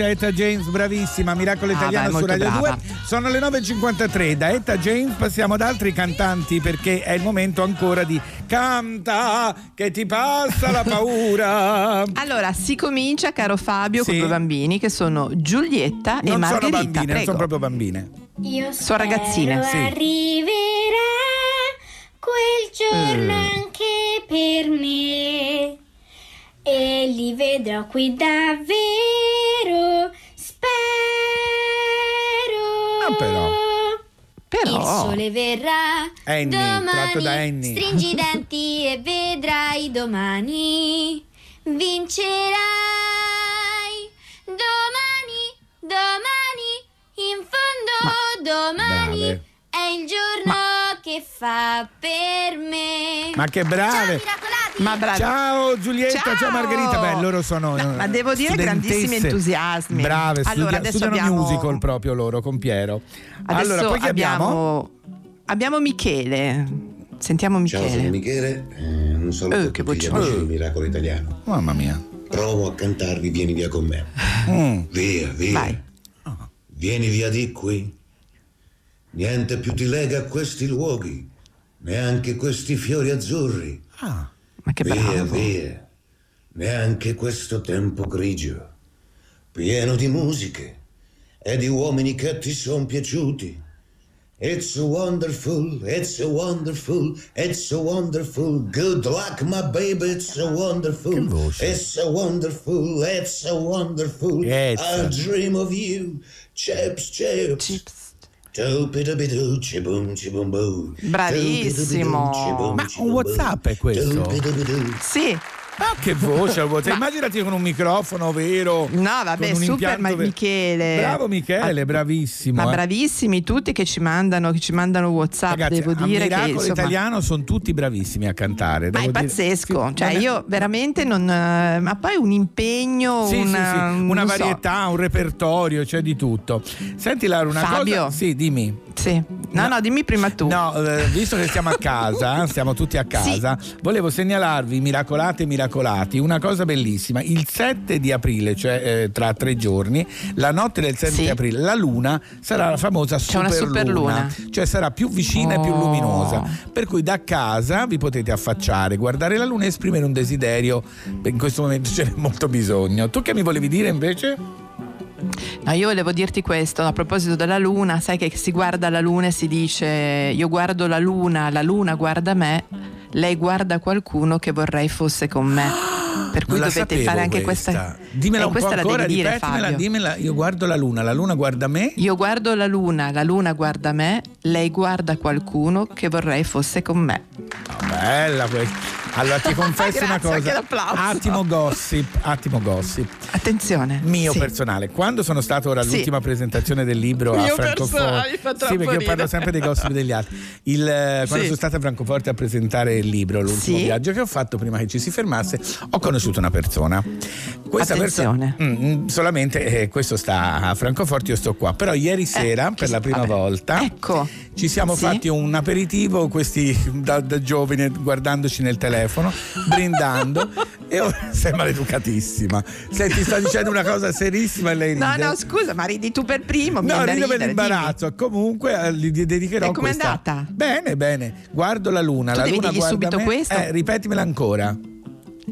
Grazie, a Etta James, bravissima. Miracolo Ah, Italiano beh, su Radio brava. 2. Sono le 9.53. Da Etta James passiamo ad altri cantanti perché è il momento ancora di Canta che ti passa la paura. Allora, si comincia, caro Fabio, con Sì. due bambini che sono Giulietta e non sono Margherita. bambine, non sono proprio bambine. Io Sono ragazzine, sì. arriverà quel giorno Mm. anche per me e li vedrò qui davvero. Spero. Ah, però. Però. Il sole verrà Annie, domani. Da Annie. Stringi i denti e vedrai domani. Vincerai domani, domani, in fondo Ma. domani Brave. è il giorno. Ma che fa per me. Ma che brave! Ma bravi. Ciao Giulietta, ciao, Ciao. Margherita. Beh, loro sono. No, ma devo dire grandissimi entusiasmi. Brave, Allora, studia- adesso studiano abbiamo- musical proprio loro con Piero. Adesso allora, poi abbiamo? abbiamo, abbiamo Michele. Sentiamo Ciao, Michele. sono Michele. Eh, un saluto a tutti gli amici di Miracolo Italiano. Mamma mia. Provo a cantarvi Vieni via con me. Mm. Via, via. Vieni via di qui. Niente più ti lega a questi luoghi, neanche questi fiori azzurri. Ah, ma che via, bravo. via. Neanche questo tempo grigio, pieno di musiche e di uomini che ti sono piaciuti. It's a wonderful, it's a wonderful, it's a wonderful. Good luck, my baby, it's a wonderful. It's a wonderful, it's a wonderful. It's a- dream of you. Chips, chips. Chips. Bravissimo. Ma un WhatsApp è questo? Sì. Ma che voce WhatsApp? Immaginati con un microfono vero. No, vabbè, super ma-. Michele. Bravo Michele, Ah, bravissimo. Ma eh. bravissimi tutti che ci mandano, che ci mandano WhatsApp. Ragazzi, devo dire che insomma, Italiano sono tutti bravissimi a cantare. Ma è pazzesco, Sì, cioè io veramente non. eh, Ma poi un impegno, Sì, sì, una, sì, una non so. varietà, un repertorio, c'è di tutto. Senti Laura, una Fabio. cosa. Sì, dimmi. Sì. No, no, dimmi prima tu. No, eh, visto che siamo a casa, siamo tutti a casa, volevo segnalarvi, miracolate e miracolati, una cosa bellissima. Il 7 di aprile, cioè eh, tra tre giorni, la notte del 7 Sì. di aprile, la luna sarà la famosa C'è una superluna, superluna. cioè sarà più vicina e più Oh. luminosa. Per cui da casa vi potete affacciare, guardare la luna e esprimere un desiderio. In questo momento ce n'è molto bisogno. Tu che mi volevi dire invece? No, io volevo dirti questo a proposito della luna, sai che si guarda la luna e si dice io guardo la luna, la luna guarda me, lei guarda qualcuno che vorrei fosse con me. Per cui la dovete fare anche questa. questa. Dimmela eh, un po' questa la ancora, devi dire, Fabio. dimmela. Io guardo la luna, la luna guarda me. Io guardo la luna, la luna guarda me, lei guarda qualcuno che vorrei fosse con me. Bella questa. Allora ti confesso una cosa. Attimo gossip, attimo gossip. Attenzione. Mio Sì. personale. Quando sono stato ora Sì. all'ultima presentazione del libro a Mio Francoforte. mi fa Sì, perché io parlo sempre dei gossip degli altri. Il, eh, quando Sì. sono stato a Francoforte a presentare il libro, l'ultimo Sì. viaggio che ho fatto prima che ci si fermasse, ho conosciuto una persona. Questa Attenzione. persona Mm, mm, solamente eh, questo sta a Francoforte, io sto qua. Però ieri sera, per la prima Eh, vabbè. volta, Ecco. Ci siamo Sì. fatti un aperitivo, questi da, da giovane, guardandoci nel telefono, brindando. e ora sei maleducatissima. Senti, sto dicendo una cosa serissima e lei ride. No, no, scusa, ma ridi tu per primo. No, rido per l'imbarazzo. Comunque eh, gli dedicherò E com'è questa. andata? Bene, bene. Guardo la luna. Tu la devi luna guarda subito me. questo? Eh, ripetimela ancora.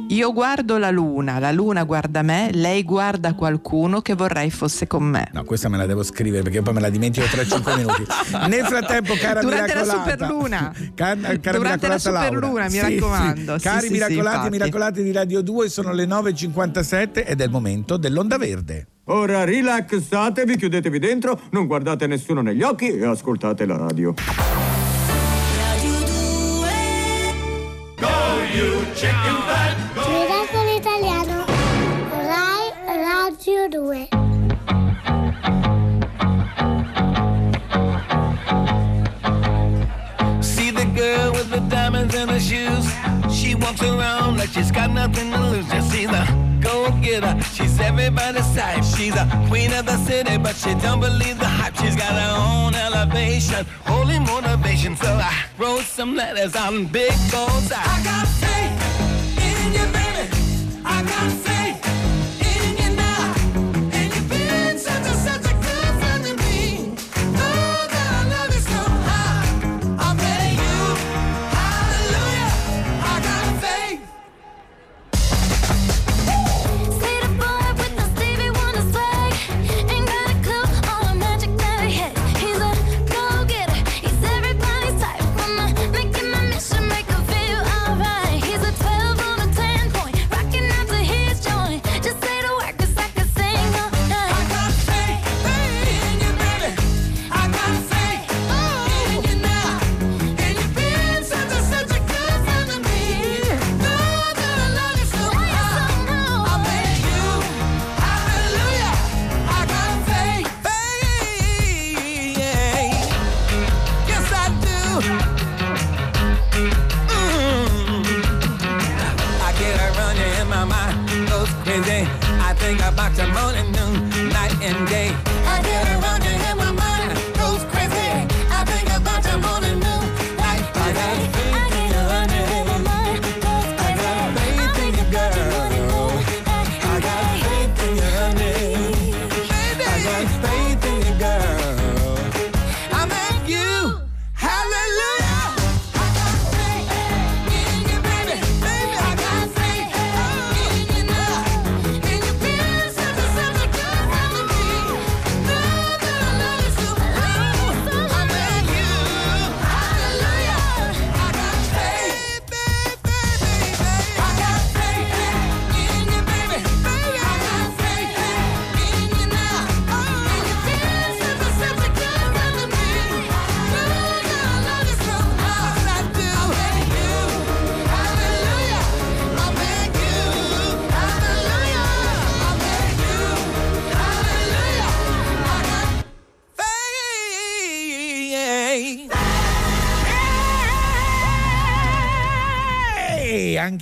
Io guardo la luna, la luna guarda me, lei guarda qualcuno che vorrei fosse con me. No, questa me la devo scrivere perché poi me la dimentico tra 5 minuti. Nel frattempo, cara Durante la miracolata, superluna. Cara, cara Durante la miracolata Laura. superluna, mi Sì, raccomando. sì. Cari sì, sì, miracolati e infatti. miracolate di Radio 2, sono le 9.57 ed è il momento dell'onda verde. Ora rilassatevi, chiudetevi dentro, non guardate nessuno negli occhi e ascoltate la radio. Miracolo Radio 2. See the girl with the diamonds in her shoes. She walks around like she's got nothing to lose. Just see the go getter. She's everybody's type. She's a queen of the city, but she don't believe the hype. She's got her own elevation, holy motivation. So I wrote some letters on big goals. I, got faith in you, baby. I got faith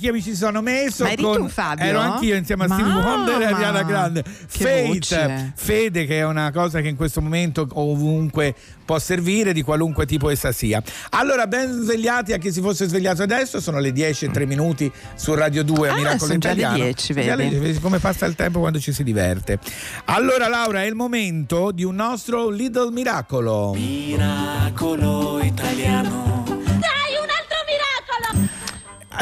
anch'io mi ci sono messo. Ma eri con, tu, Fabio? Ero anch'io insieme a Mamma! Wonder e Ariana Grande. Fate, fede che è una cosa che in questo momento ovunque può servire di qualunque tipo essa sia. Allora, ben svegliati a chi si fosse svegliato adesso, sono le 10 e 3 minuti su Radio 2 a Ah, Miracolo sono già le Italiano. 10, Già le- vedi? vedi come passa il tempo quando ci si diverte. Allora, Laura, è il momento di un nostro Little Miracolo. Miracolo italiano.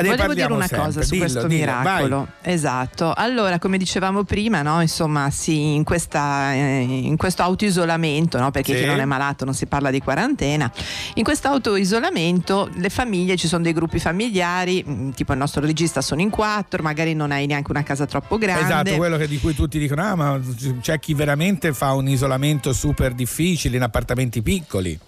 Volevo dire una sempre. cosa su Dillo, questo dillo, miracolo. Esatto. Allora, come dicevamo prima, no, insomma, sì, in, questa, eh, in questo autoisolamento, no, perché Sì. chi non è malato non si parla di quarantena, in questo autoisolamento le famiglie, ci sono dei gruppi familiari, mh, tipo il nostro regista sono in quattro, magari non hai neanche una casa troppo grande. Esatto, quello che- di cui tutti dicono, ah, ma c'è chi veramente fa un isolamento super difficile in appartamenti piccoli.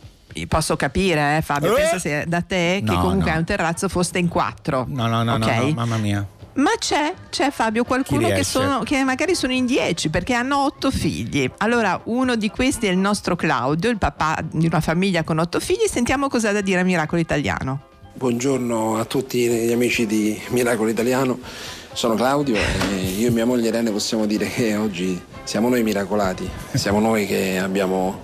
Posso capire, eh, Fabio, Eh? pensa se da te, che No, comunque no. un terrazzo, foste in quattro. No, no, no, ok? no, no, mamma mia. Ma c'è, c'è Fabio qualcuno che, sono, che magari sono in dieci perché hanno otto figli. Allora, uno di questi è il nostro Claudio, il papà di una famiglia con otto figli. Sentiamo cosa ha da dire a Miracolo Italiano. Buongiorno a tutti gli amici di Miracolo Italiano, sono Claudio e io e mia moglie Irene possiamo dire che oggi siamo noi miracolati, siamo noi che abbiamo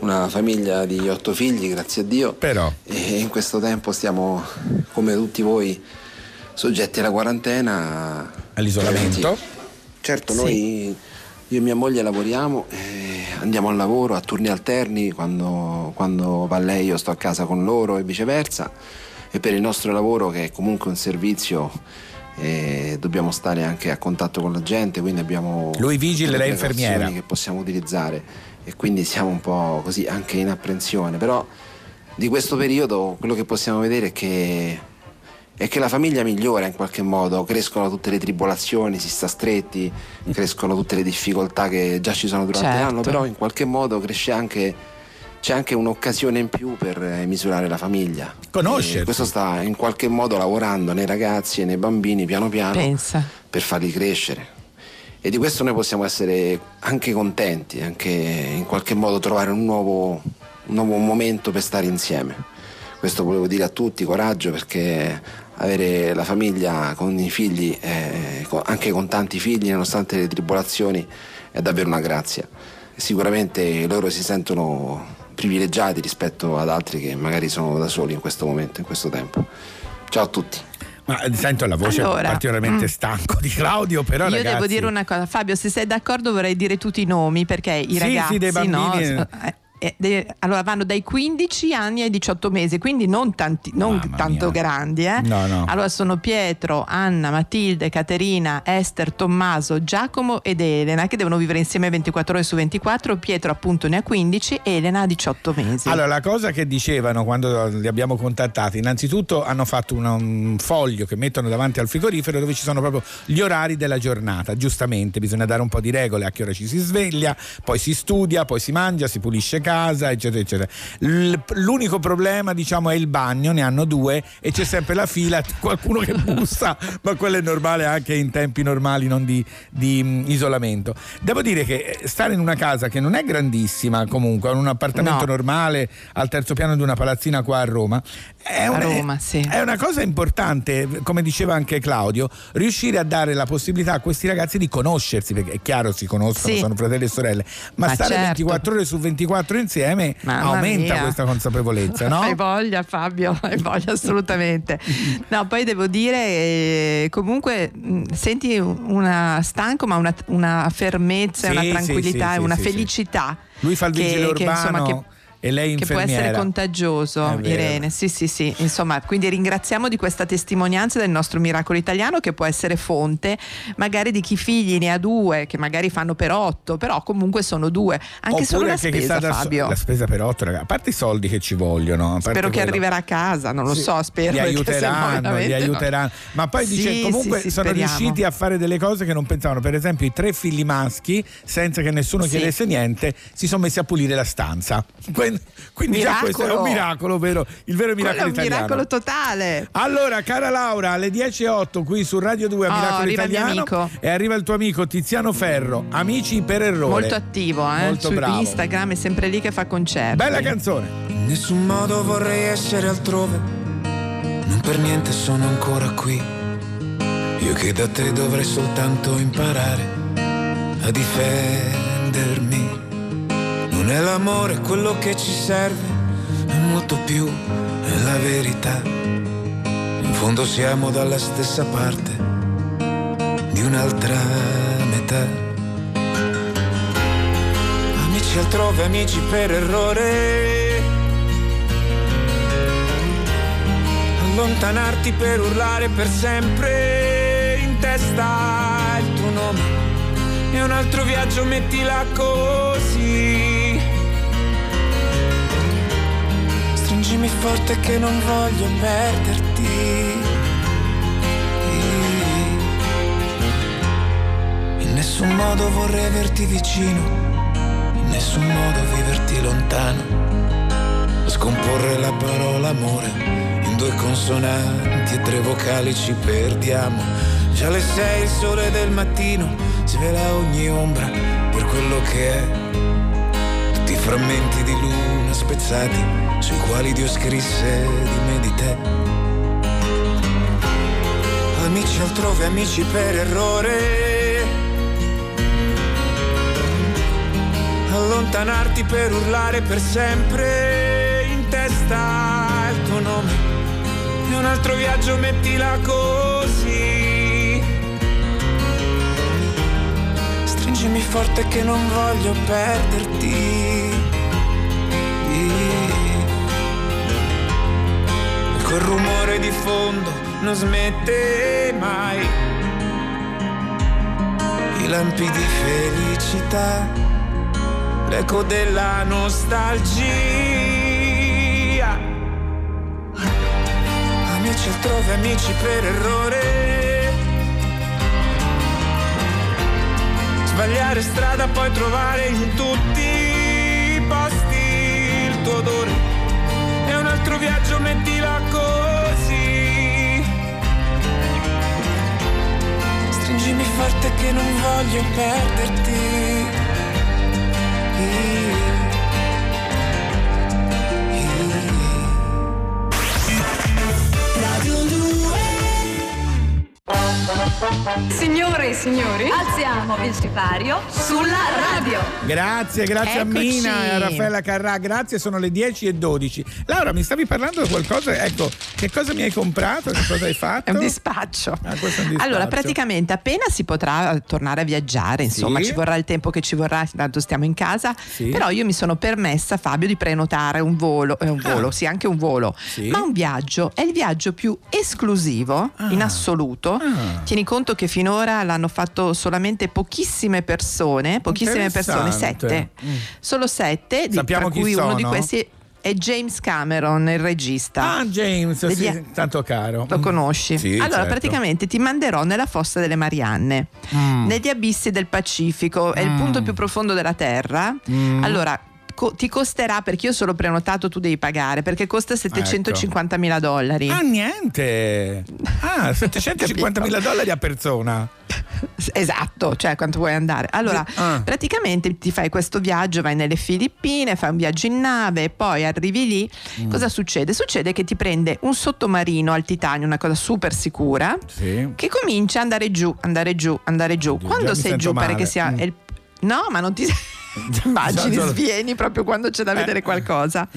una famiglia di otto figli, grazie a Dio, Però. e in questo tempo stiamo, come tutti voi, soggetti alla quarantena. All'isolamento. Certo, Sì. noi, io e mia moglie lavoriamo, eh, andiamo al lavoro a turni alterni, quando, quando va lei io sto a casa con loro e viceversa. E per il nostro lavoro, che è comunque un servizio, eh, dobbiamo stare anche a contatto con la gente, quindi abbiamo Lui vigile, lei infermiera. che possiamo utilizzare e quindi siamo un po' così anche in apprensione. Però di questo periodo quello che possiamo vedere è che è che la famiglia migliora in qualche modo, crescono tutte le tribolazioni, si sta stretti, crescono tutte le difficoltà che già ci sono durante Certo. l'anno, però in qualche modo cresce anche, c'è anche un'occasione in più per eh, misurare la famiglia. Conoscersi. E questo sta in qualche modo lavorando nei ragazzi e nei bambini piano piano Pensa. per farli crescere. E di questo noi possiamo essere anche contenti, anche in qualche modo trovare un nuovo, un nuovo momento per stare insieme. Questo volevo dire a tutti, coraggio, perché avere la famiglia con i figli, eh, anche con tanti figli, nonostante le tribolazioni, è davvero una grazia. Sicuramente loro si sentono privilegiati rispetto ad altri che magari sono da soli in questo momento, in questo tempo. Ciao a tutti. Ma sento la voce Allora, particolarmente mm. stanco di Claudio, però Io ragazzi, devo dire una cosa, Fabio, se sei d'accordo vorrei dire tutti i nomi perché i Sì, sì, ragazzi dei bambini. no, eh, eh, de- allora vanno dai 15 anni ai 18 mesi, quindi non, tanti, non tanto grandi. eh. No, no. Allora sono Pietro, Anna, Matilde, Caterina, Esther, Tommaso, Giacomo ed Elena che devono vivere insieme 24 ore su 24. Pietro appunto ne ha 15, Elena ha 18 mesi. Allora, la cosa che dicevano quando li abbiamo contattati, innanzitutto hanno fatto una- un foglio che mettono davanti al frigorifero dove ci sono proprio gli orari della giornata. Giustamente, bisogna dare un po' di regole a che ora ci si sveglia, poi si studia, poi si mangia, si pulisce casa, eccetera, eccetera. L'unico problema, diciamo, è il bagno, ne hanno due e c'è sempre la fila, qualcuno che bussa, ma quello è normale anche in tempi normali, non di, di, mm, isolamento. Devo dire che eh, stare in una casa che non è grandissima comunque, in un appartamento No. normale al terzo piano di una palazzina qua a Roma, è, A un- Roma, sì. è una cosa importante, come diceva anche Claudio, riuscire a dare la possibilità a questi ragazzi di conoscersi, perché è chiaro si conoscono, Sì. sono fratelli e sorelle, ma, Ma stare certo. 24 ore su 24 insieme Mamma aumenta mia. questa consapevolezza, no? Hai voglia Fabio, hai voglia assolutamente. No, poi devo dire, eh, comunque mh, senti una stanco ma una, una fermezza, Sì, una tranquillità e una felicità. Lui fa il che- vigile che, urbano insomma, che- e lei che può essere contagioso. Irene. Sì, sì, sì. Insomma, quindi ringraziamo di questa testimonianza del nostro miracolo italiano che può essere fonte magari di chi figli ne ha due, che magari fanno per otto, però comunque sono due. Anche solo Oppure la anche chi spesa, so- Fabio. la spesa per 8, ragazzi. A parte i soldi che ci vogliono. Spero che quello. arriverà a casa, non lo Sì, so, spero. Li no aiuteranno, li aiuteranno. Ma poi dice Sì, comunque sì, sono speriamo. riusciti a fare delle cose che non pensavano. Per esempio, i tre figli maschi, senza che nessuno chiedesse niente, si sono messi a pulire la stanza. Que- Quindi già questo è un miracolo, vero? Il vero Quello miracolo è un italiano. miracolo totale. Allora, cara Laura, alle 10.08 qui su Radio 2 a Oh, Miracolo arriva il mio Italiano e arriva il tuo amico Tiziano Ferro, Amici per errore. Molto attivo, eh? Molto su bravo. Instagram è sempre lì che fa concerti. Bella canzone. In nessun modo vorrei essere altrove, non per niente sono ancora qui. Io che da te dovrei soltanto imparare a difendermi. Non è l'amore quello che ci serve, è molto più, è la verità. In fondo siamo dalla stessa parte di un'altra metà. Amici altrove, amici per errore. Allontanarti per urlare per sempre in testa il tuo nome. E un altro viaggio mettila così. Stringimi forte che non voglio perderti. In nessun modo vorrei averti vicino, in nessun modo viverti lontano. Scomporre la parola amore in due consonanti e tre vocali ci perdiamo. Già le sei, il sole del mattino svela ogni ombra per quello che è. Tutti i frammenti di luna spezzati sui quali Dio scrisse di me di te. Amici altrove, amici per errore. Allontanarti per urlare per sempre in testa il tuo nome. E un altro viaggio mettila così. Stringimi forte che non voglio perderti. Quel rumore di fondo non smette mai. I lampi di felicità, l'eco della nostalgia. Amici altrove, amici per errore. Sbagliare strada, poi trovare in tutti i posti il tuo odore. E un altro viaggio mettila Stringimi forte che non voglio perderti. Signore e signori, alziamo il sipario sulla radio. Grazie, grazie Eccoci. a Mina e a Raffaella Carrà, grazie, sono le 10 e 12. Laura, mi stavi parlando di qualcosa? Ecco, che cosa mi hai comprato? Che cosa hai fatto? È un dispaccio. Ah, è un dispaccio. Allora, praticamente appena si potrà tornare a viaggiare, insomma, Sì. ci vorrà il tempo che ci vorrà, tanto stiamo in casa. Però io mi sono permessa, Fabio, di prenotare un volo, eh, un volo, sì, anche un volo, ma un viaggio. È il viaggio più esclusivo in assoluto. Tieni conto che finora l'hanno fatto solamente pochissime persone, pochissime persone, sette. Mm. Solo sette, di, Sappiamo tra chi cui uno di sono? questi è James Cameron, il regista. Ah, James, Degli- sì, tanto caro. lo conosci? Sì, allora, certo. praticamente ti manderò nella fossa delle Marianne, Mm. negli abissi del Pacifico, è il Mm. punto più profondo della Terra. Mm. Allora, co- ti costerà, perché io solo prenotato, tu devi pagare, perché costa 750 mila dollari. Ah, niente. Ah, 750 mila dollari a persona. Esatto, cioè quanto vuoi andare. Allora, Ah. praticamente ti fai questo viaggio, vai nelle Filippine, fai un viaggio in nave, poi arrivi lì. Mm. Cosa succede? Succede che ti prende un sottomarino al titanio, una cosa super sicura, Sì. che comincia ad andare giù, andare giù, andare giù. Quando sei giù pare male. che sia... Mm. il- No, ma non ti... Immagini, già. svieni proprio quando c'è da Eh. vedere qualcosa.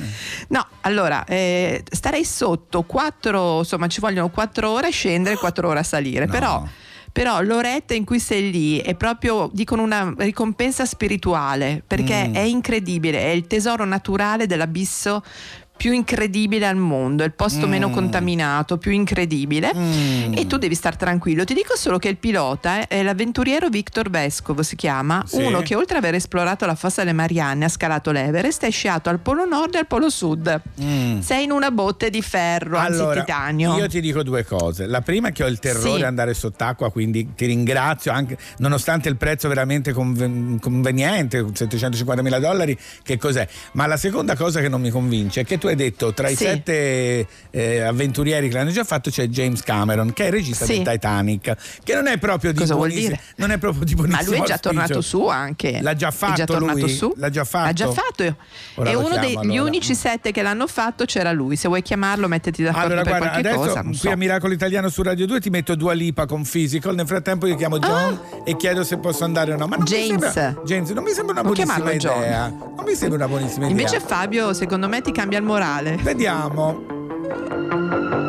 No, allora, eh, starei sotto quattro, insomma, ci vogliono quattro ore a scendere e quattro ore a salire. Però, però l'oretta in cui sei lì è proprio, dicono, una ricompensa spirituale, perché Mm. è incredibile, è il tesoro naturale dell'abisso più incredibile al mondo, il posto Mm. meno contaminato, più incredibile e tu devi star tranquillo. Ti dico solo che il pilota è l'avventuriero Victor Vescovo, si chiama, Sì. uno che oltre ad aver esplorato la fossa delle Marianne ha scalato l'Everest, è sciato al polo nord e al polo sud. Mm. Sei in una botte di ferro, anzi Allora, titanio. io ti dico due cose. La prima è che ho il terrore Sì. andare sott'acqua, quindi ti ringrazio anche, nonostante il prezzo veramente conven- conveniente, 750 mila dollari, che cos'è? Ma la seconda cosa che non mi convince è che tu hai detto tra i Sì. sette eh, avventurieri che l'hanno già fatto c'è James Cameron, che è il regista Sì. del Titanic, che non è proprio di Cosa vuol buonissi-? Non è proprio di buonissimo Ma lui è già auspicio. tornato su anche. L'ha già È fatto già tornato lui? su? L'ha già fatto? Ha già fatto. Ora e uno degli allora. unici sette che l'hanno fatto c'era lui. Se vuoi chiamarlo, mettiti d'accordo Allora, guarda, adesso cosa. Qui so. a Miracolo Italiano su Radio 2 ti metto Dua Lipa con Physical. Nel frattempo io chiamo John e chiedo se posso andare o no. Ma non Ah. James. Mi sembra, James, non mi sembra una Non buonissima chiamarlo John. idea. Non mi sembra una buonissima idea. Invece Fabio, secondo me, ti cambia il morale. Vediamo.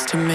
Next to me?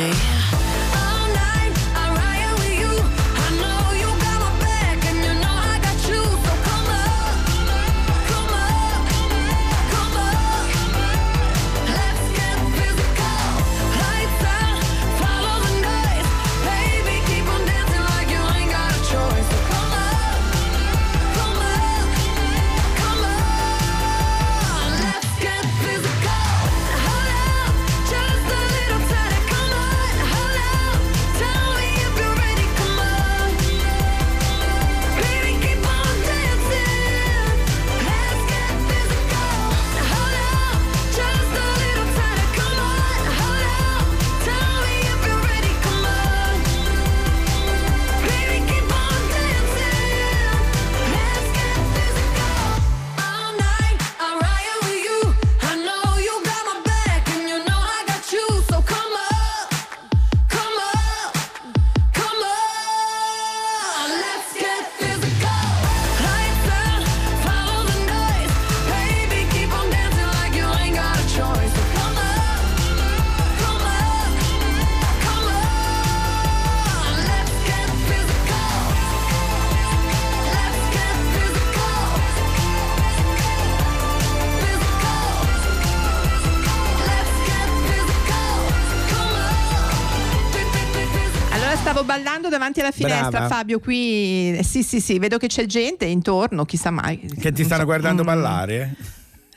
Finestra, Brava. Fabio. Qui eh, sì, sì, sì, vedo che c'è gente intorno, chissà mai. Che ti stanno guardando Mm. ballare?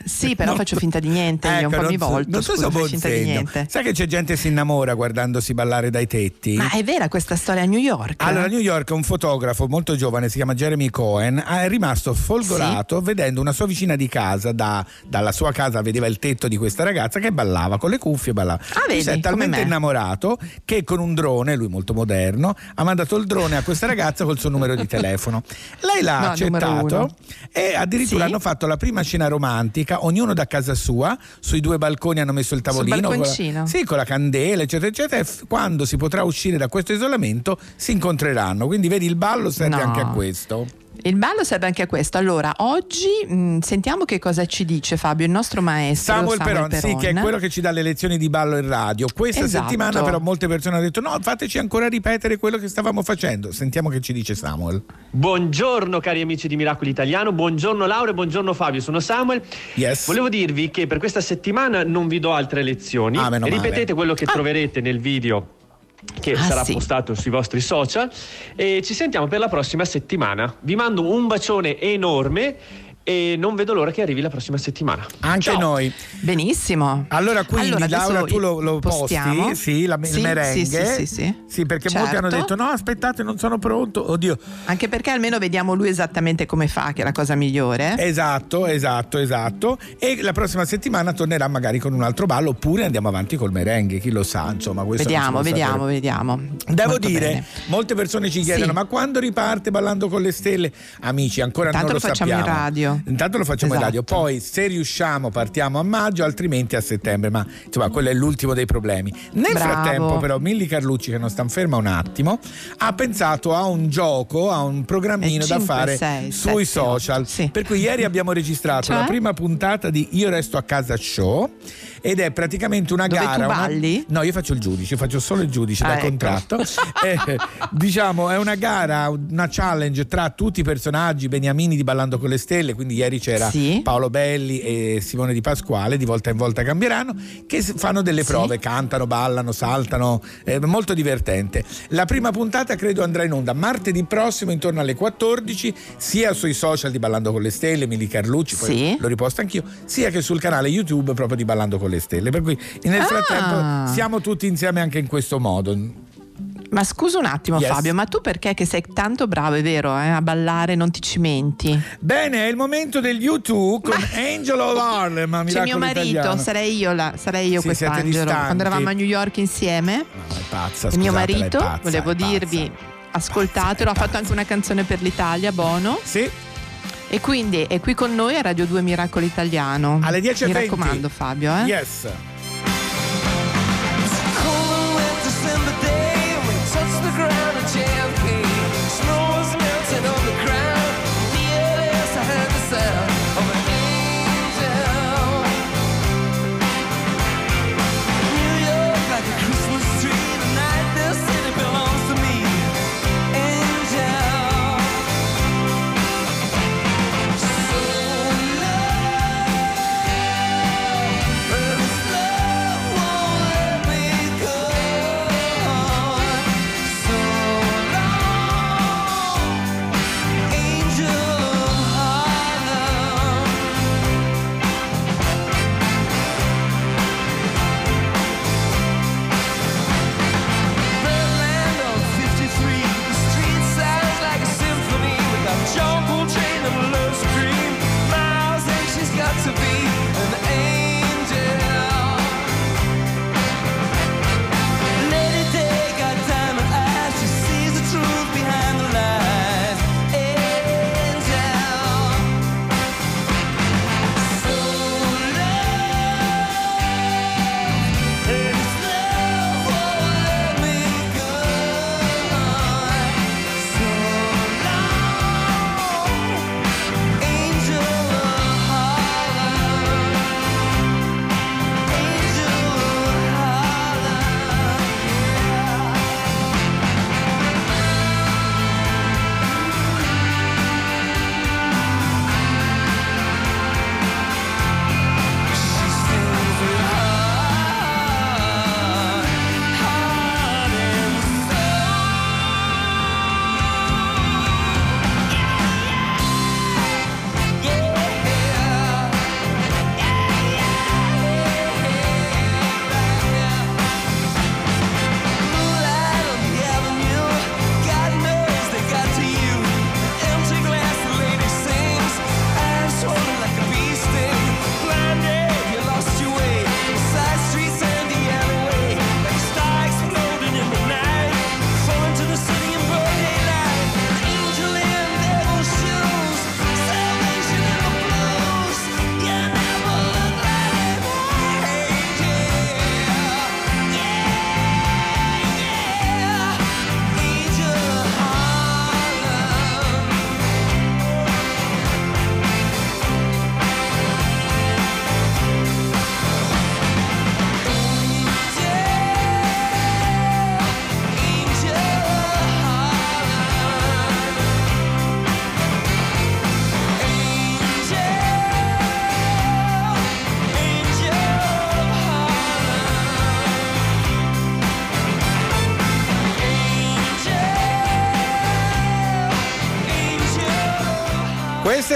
Sì, però faccio finta di niente, io un Ecco, po' non mi volto. Non so scusa, buon finta di segno. niente. Sai che c'è gente che si innamora guardandosi ballare dai tetti? Ma è vera questa storia a New York? Allora, a New York un fotografo molto giovane, si chiama Jeremy Cohen, è rimasto folgorato vedendo una sua vicina di casa, da- dalla sua casa vedeva il tetto di questa ragazza che ballava con le cuffie, ballava. Ah, vedi, si è talmente me. innamorato che con un drone, lui molto moderno, ha mandato il drone a questa ragazza col suo numero di telefono. Lei l'ha No, accettato e addirittura Sì? hanno fatto la prima scena romantica, ognuno da casa sua, sui due balconi hanno messo il tavolino. con la- sì, con la candela, eccetera, eccetera. e quando si potrà uscire da questo isolamento si incontreranno. Quindi vedi, il ballo serve No. anche a questo. Il ballo serve anche a questo. Allora, oggi mh, sentiamo che cosa ci dice Fabio, il nostro maestro Samuel, Samuel Peron, sì, che è quello che ci dà le lezioni di ballo in radio. Questa Esatto. settimana, però, molte persone hanno detto: no, fateci ancora ripetere quello che stavamo facendo. Sentiamo che ci dice Samuel. Buongiorno cari amici di Miracolo Italiano, buongiorno Laura e buongiorno Fabio, sono Samuel. Yes. Volevo dirvi che per questa settimana non vi do altre lezioni. Ah, male. Ripetete quello che troverete nel video che Ah, sarà sì. postato sui vostri social e ci sentiamo per la prossima settimana. Vi mando un bacione enorme e non vedo l'ora che arrivi la prossima settimana. Anche Ciao. noi. Benissimo. Allora, quindi Allora, Laura, tu lo, lo posti? postiamo. Sì, la, il Sì, merengue. sì, sì, sì, sì. perché molti Certo. hanno detto: no, aspettate, non sono pronto. Oddio. Anche perché almeno vediamo lui esattamente come fa, che è la cosa migliore. Esatto, esatto, esatto. E la prossima settimana tornerà magari con un altro ballo, oppure andiamo avanti col merengue, chi lo sa, insomma, questo Vediamo, vediamo, sapere. vediamo. Devo Molto dire, bene. molte persone ci chiedono: Sì. ma quando riparte ballando con le stelle? Amici, ancora Intanto non lo, lo facciamo in sappiamo. Radio. Intanto lo facciamo in Esatto. radio, poi se riusciamo partiamo a maggio, altrimenti a settembre. Ma insomma, quello è l'ultimo dei problemi. Nel Bravo. frattempo, però, Milli Carlucci, che non sta ferma un attimo, ha pensato a un gioco, a un programmino Eh, da cinque, fare sei, sui sette, social. Per cui ieri abbiamo registrato Cioè? la prima puntata di Io resto a casa show. Ed è praticamente una Dove tu gara. una- balli? No, io faccio il giudice, faccio solo il giudice Ah, da ecco. contratto. Eh, diciamo, è una gara, una challenge tra tutti i personaggi beniamini di Ballando con le Stelle. Quindi ieri c'era Sì. Paolo Belli e Simone Di Pasquale, di volta in volta cambieranno, che fanno delle prove, cantano, ballano, saltano. È molto divertente. La prima puntata credo andrà in onda martedì prossimo intorno alle 14, sia sui social di Ballando con le Stelle, Mili Carlucci, poi Sì. lo riposto anch'io, sia che sul canale YouTube proprio di Ballando con le Stelle. Per cui nel Ah. frattempo siamo tutti insieme anche in questo modo. Ma scusa un attimo Yes. Fabio, ma tu perché che sei tanto bravo, è vero, eh, a ballare non ti cimenti? Bene, è il momento del YouTube con Angel of Harlem. C'è mio marito, Italiano. sarei io, la, sarei io Sì, quest'angelo. Quando eravamo a New York insieme, È pazza, e mio marito, pazza, volevo pazza. dirvi, ascoltatelo, ha fatto anche una canzone per l'Italia, Bono. Sì. E quindi è qui con noi a Radio 2 Miracolo Italiano. Alle 10.20. Mi raccomando Fabio, eh. Yes.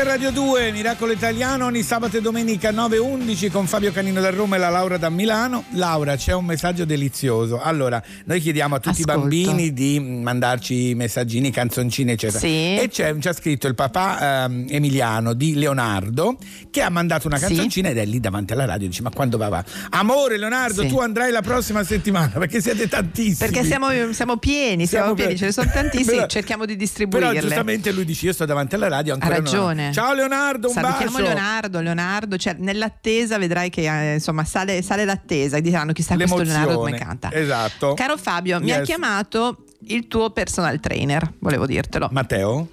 Radio 2, Miracolo Italiano, ogni sabato e domenica 9.11 con Fabio Canino da Roma e la Laura da Milano. Laura, c'è un messaggio delizioso. Allora, noi chiediamo a tutti Ascolto. i bambini di mandarci messaggini, canzoncine, eccetera. Sì. E c'è, c'ha scritto il papà ehm, Emiliano di Leonardo che ha mandato una Sì. canzoncina ed è lì davanti alla radio. Dice: Ma quando va? va? Amore, Leonardo, Sì. tu andrai la prossima settimana perché siete tantissimi. Perché siamo, siamo pieni, siamo, Siamo pieni, pieni. ce ne sono tantissimi, Però- cerchiamo di Però distribuirle. giustamente lui dice: Io sto davanti alla radio Ha ancora. non- ragione. Ciao Leonardo, un Salutiamo bacio. Leonardo, Leonardo, cioè nell'attesa vedrai che eh, insomma sale, sale l'attesa e diranno chissà questo L'emozione. Leonardo come canta. Esatto. Caro Fabio, mi ha Yes. chiamato il tuo personal trainer, volevo dirtelo. Matteo?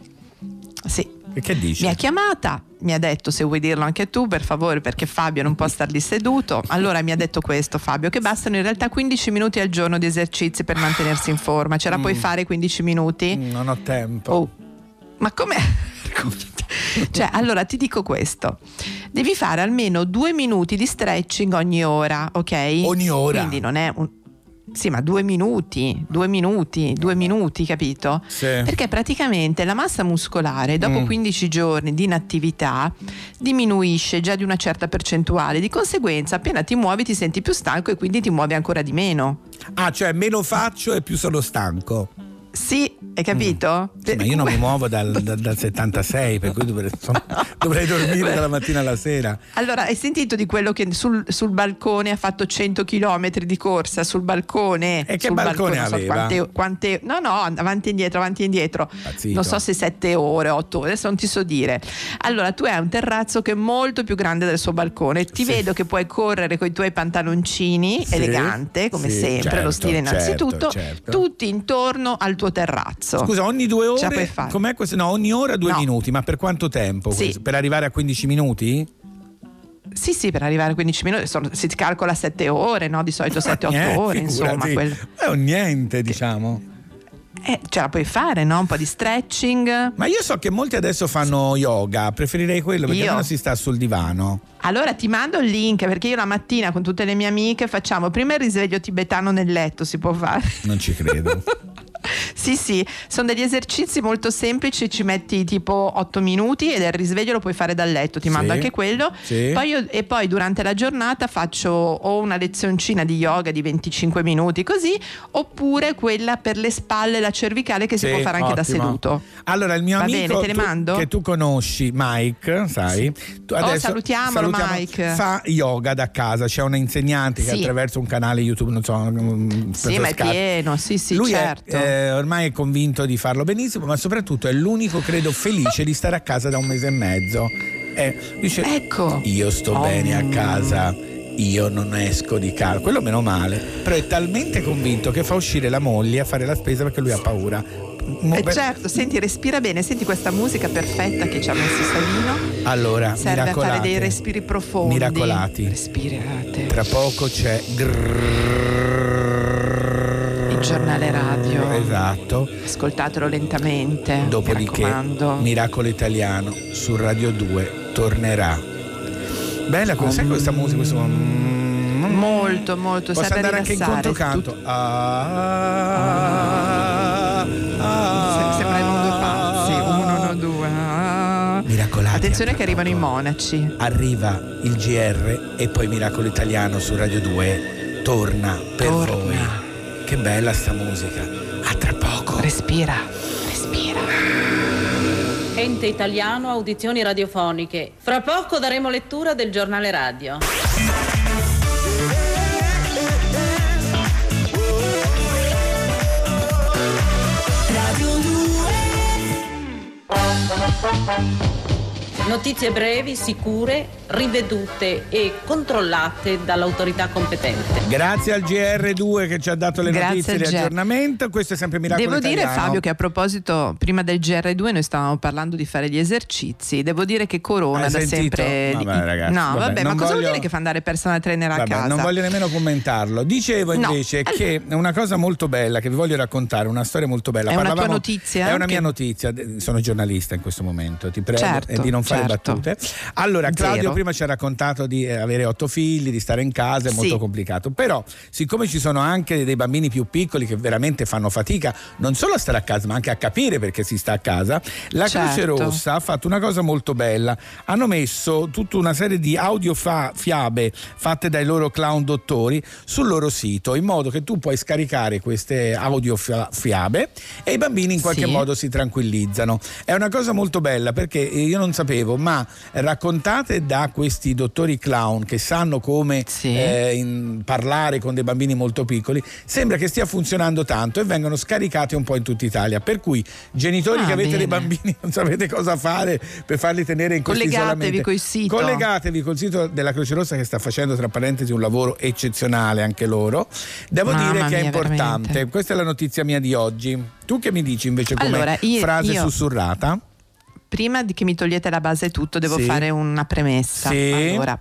Sì. E che dici? Mi ha chiamata, mi ha detto se vuoi dirlo anche tu per favore perché Fabio non può star lì seduto. Allora mi ha detto questo Fabio che bastano in realtà 15 minuti al giorno di esercizi per mantenersi in forma. Ce la puoi Mm. fare 15 minuti? Non ho tempo. Oh, ma com'è? cioè, allora ti dico questo: devi fare almeno due minuti di stretching ogni ora, ok? Ogni ora? Quindi non è un. Sì, ma due minuti, due minuti, due minuti, capito? Sì. Perché praticamente la massa muscolare dopo Mm. 15 giorni di inattività diminuisce già di una certa percentuale, di conseguenza appena ti muovi ti senti più stanco e quindi ti muovi ancora di meno. Ah, cioè meno faccio e più sono stanco. Sì, hai capito? Sì, ma io non mi muovo dal, dal- dal 76, per cui dovrei, insomma, dovrei dormire dalla mattina alla sera. Allora, hai sentito di quello che sul, sul balcone ha fatto 100 km di corsa sul balcone? E che Sul balcone so aveva? quante, quante- no, no, avanti e indietro, avanti e indietro. Impazzito. Non so se 7 ore, 8 ore, adesso non ti so dire. Allora, tu hai un terrazzo che è molto più grande del suo balcone. Ti Sì. vedo che puoi correre con i tuoi pantaloncini, Sì, elegante, come sempre, certo, lo stile innanzitutto, certo, certo. tutti intorno al tuo terrazzo. Scusa, ogni due ore? Com'è questo? No, ogni ora due No. minuti, ma per quanto tempo? Sì. Per arrivare a 15 minuti? Sì, sì, per arrivare a 15 minuti sono- si calcola 7 ore, no? Di solito 7-8 Eh, ore, insomma. quel- È un niente, diciamo. Eh, ce la puoi fare, no? Un po' di stretching. Ma io so che molti adesso fanno yoga, preferirei quello perché Io? almeno si sta sul divano. Allora ti mando il link perché io la mattina con tutte le mie amiche facciamo prima il risveglio tibetano nel letto, si può fare. Non ci credo. sì, sì, sono degli esercizi molto semplici, ci metti tipo 8 minuti e il risveglio lo puoi fare dal letto, ti mando Sì, anche quello. sì. Poi io- e poi durante la giornata faccio o una lezioncina di yoga di 25 minuti così, oppure quella per le spalle e la cervicale che si Sì, può fare anche da ottimo. seduto. Allora, il mio Va amico bene, tu- mando? che tu conosci, Mike, sai? Tu Oh, salutiamolo, Mike. Fa yoga da casa, c'è un insegnante che attraverso un canale YouTube, non so, mm, Sì, ma è pieno, sì, sì, Lui è, certo. Eh, ormai è convinto di farlo benissimo, ma soprattutto è l'unico, credo, felice di stare a casa da un mese e mezzo. Eh, dice, ecco. io sto Oh. bene a casa. Io non esco di casa, quello meno male, però è talmente convinto che fa uscire la moglie a fare la spesa perché lui ha paura. Eh certo, senti, respira bene, senti questa musica perfetta che ci ha messo Savino. Allora, Serve a fare dei respiri profondi. Miracolati. Respirate. Tra poco c'è Il giornale radio. Esatto. Ascoltatelo lentamente. Dopodiché. Miracolo Italiano su Radio 2 tornerà. Bella, cosa sai questa musica? Questo... Molto, molto. Posso andare anche in controcanto? Ah, Se- Sembrano due pazzi. Uno, no, due. Ah. Miracolati. Attenzione che arrivano i monaci. Arriva il GR e poi Miracolo Italiano su Radio 2 torna per Torna. voi. Che bella sta musica. A tra poco. Respira, respira. Ente italiano, audizioni radiofoniche. Fra poco daremo lettura del giornale radio. Radio 2 Notizie brevi, sicure, rivedute e controllate dall'autorità competente. Grazie al GR2 che ci ha dato le Grazie notizie di aggiornamento. Questo è sempre Miracolo Devo dire Italiano. Fabio che a proposito, prima del GR2 noi stavamo parlando di fare gli esercizi, devo dire che Corona Hai da sentito? sempre... Vabbè, ragazzi, no, vabbè, vabbè, ma cosa vuol dire che fa andare personal trainer a Vabbè, casa? non voglio nemmeno commentarlo. Dicevo No, invece che è una cosa molto bella che vi voglio raccontare, una storia molto bella. È una tua Parlavamo- notizia? È una mia Che- notizia, sono giornalista in questo momento, ti prego Certo, di non fare le Certo. battute. Allora, Claudio Zero. prima ci ha raccontato di eh, avere otto figli, di stare in casa, è molto Sì. complicato. Però, siccome ci sono anche dei bambini più piccoli che veramente fanno fatica non solo a stare a casa, ma anche a capire perché si sta a casa, la Croce Certo. Rossa ha fatto una cosa molto bella. Hanno messo tutta una serie di audiofiabe fatte dai loro clown dottori sul loro sito, in modo che tu puoi scaricare queste audiofiabe e i bambini in qualche Sì. modo si tranquillizzano. È una cosa molto bella perché io non sapevo, ma raccontate da questi dottori clown che sanno come eh, in- parlare con dei bambini molto piccoli, sembra che stia funzionando tanto e vengono scaricati un po' in tutta Italia. Per cui genitori Ah, che avete dei bene. bambini non sapete cosa fare per farli tenere in questo Collegatevi col sito. Collegatevi col sito della Croce Rossa che sta facendo tra parentesi un lavoro eccezionale anche loro. Devo Mamma dire che è mia, importante. veramente. Questa è la notizia mia di oggi. Tu che mi dici invece come Allora, io- frase io- sussurrata? Prima di che mi togliete la base e tutto, devo Sì. fare una premessa. Sì. Allora,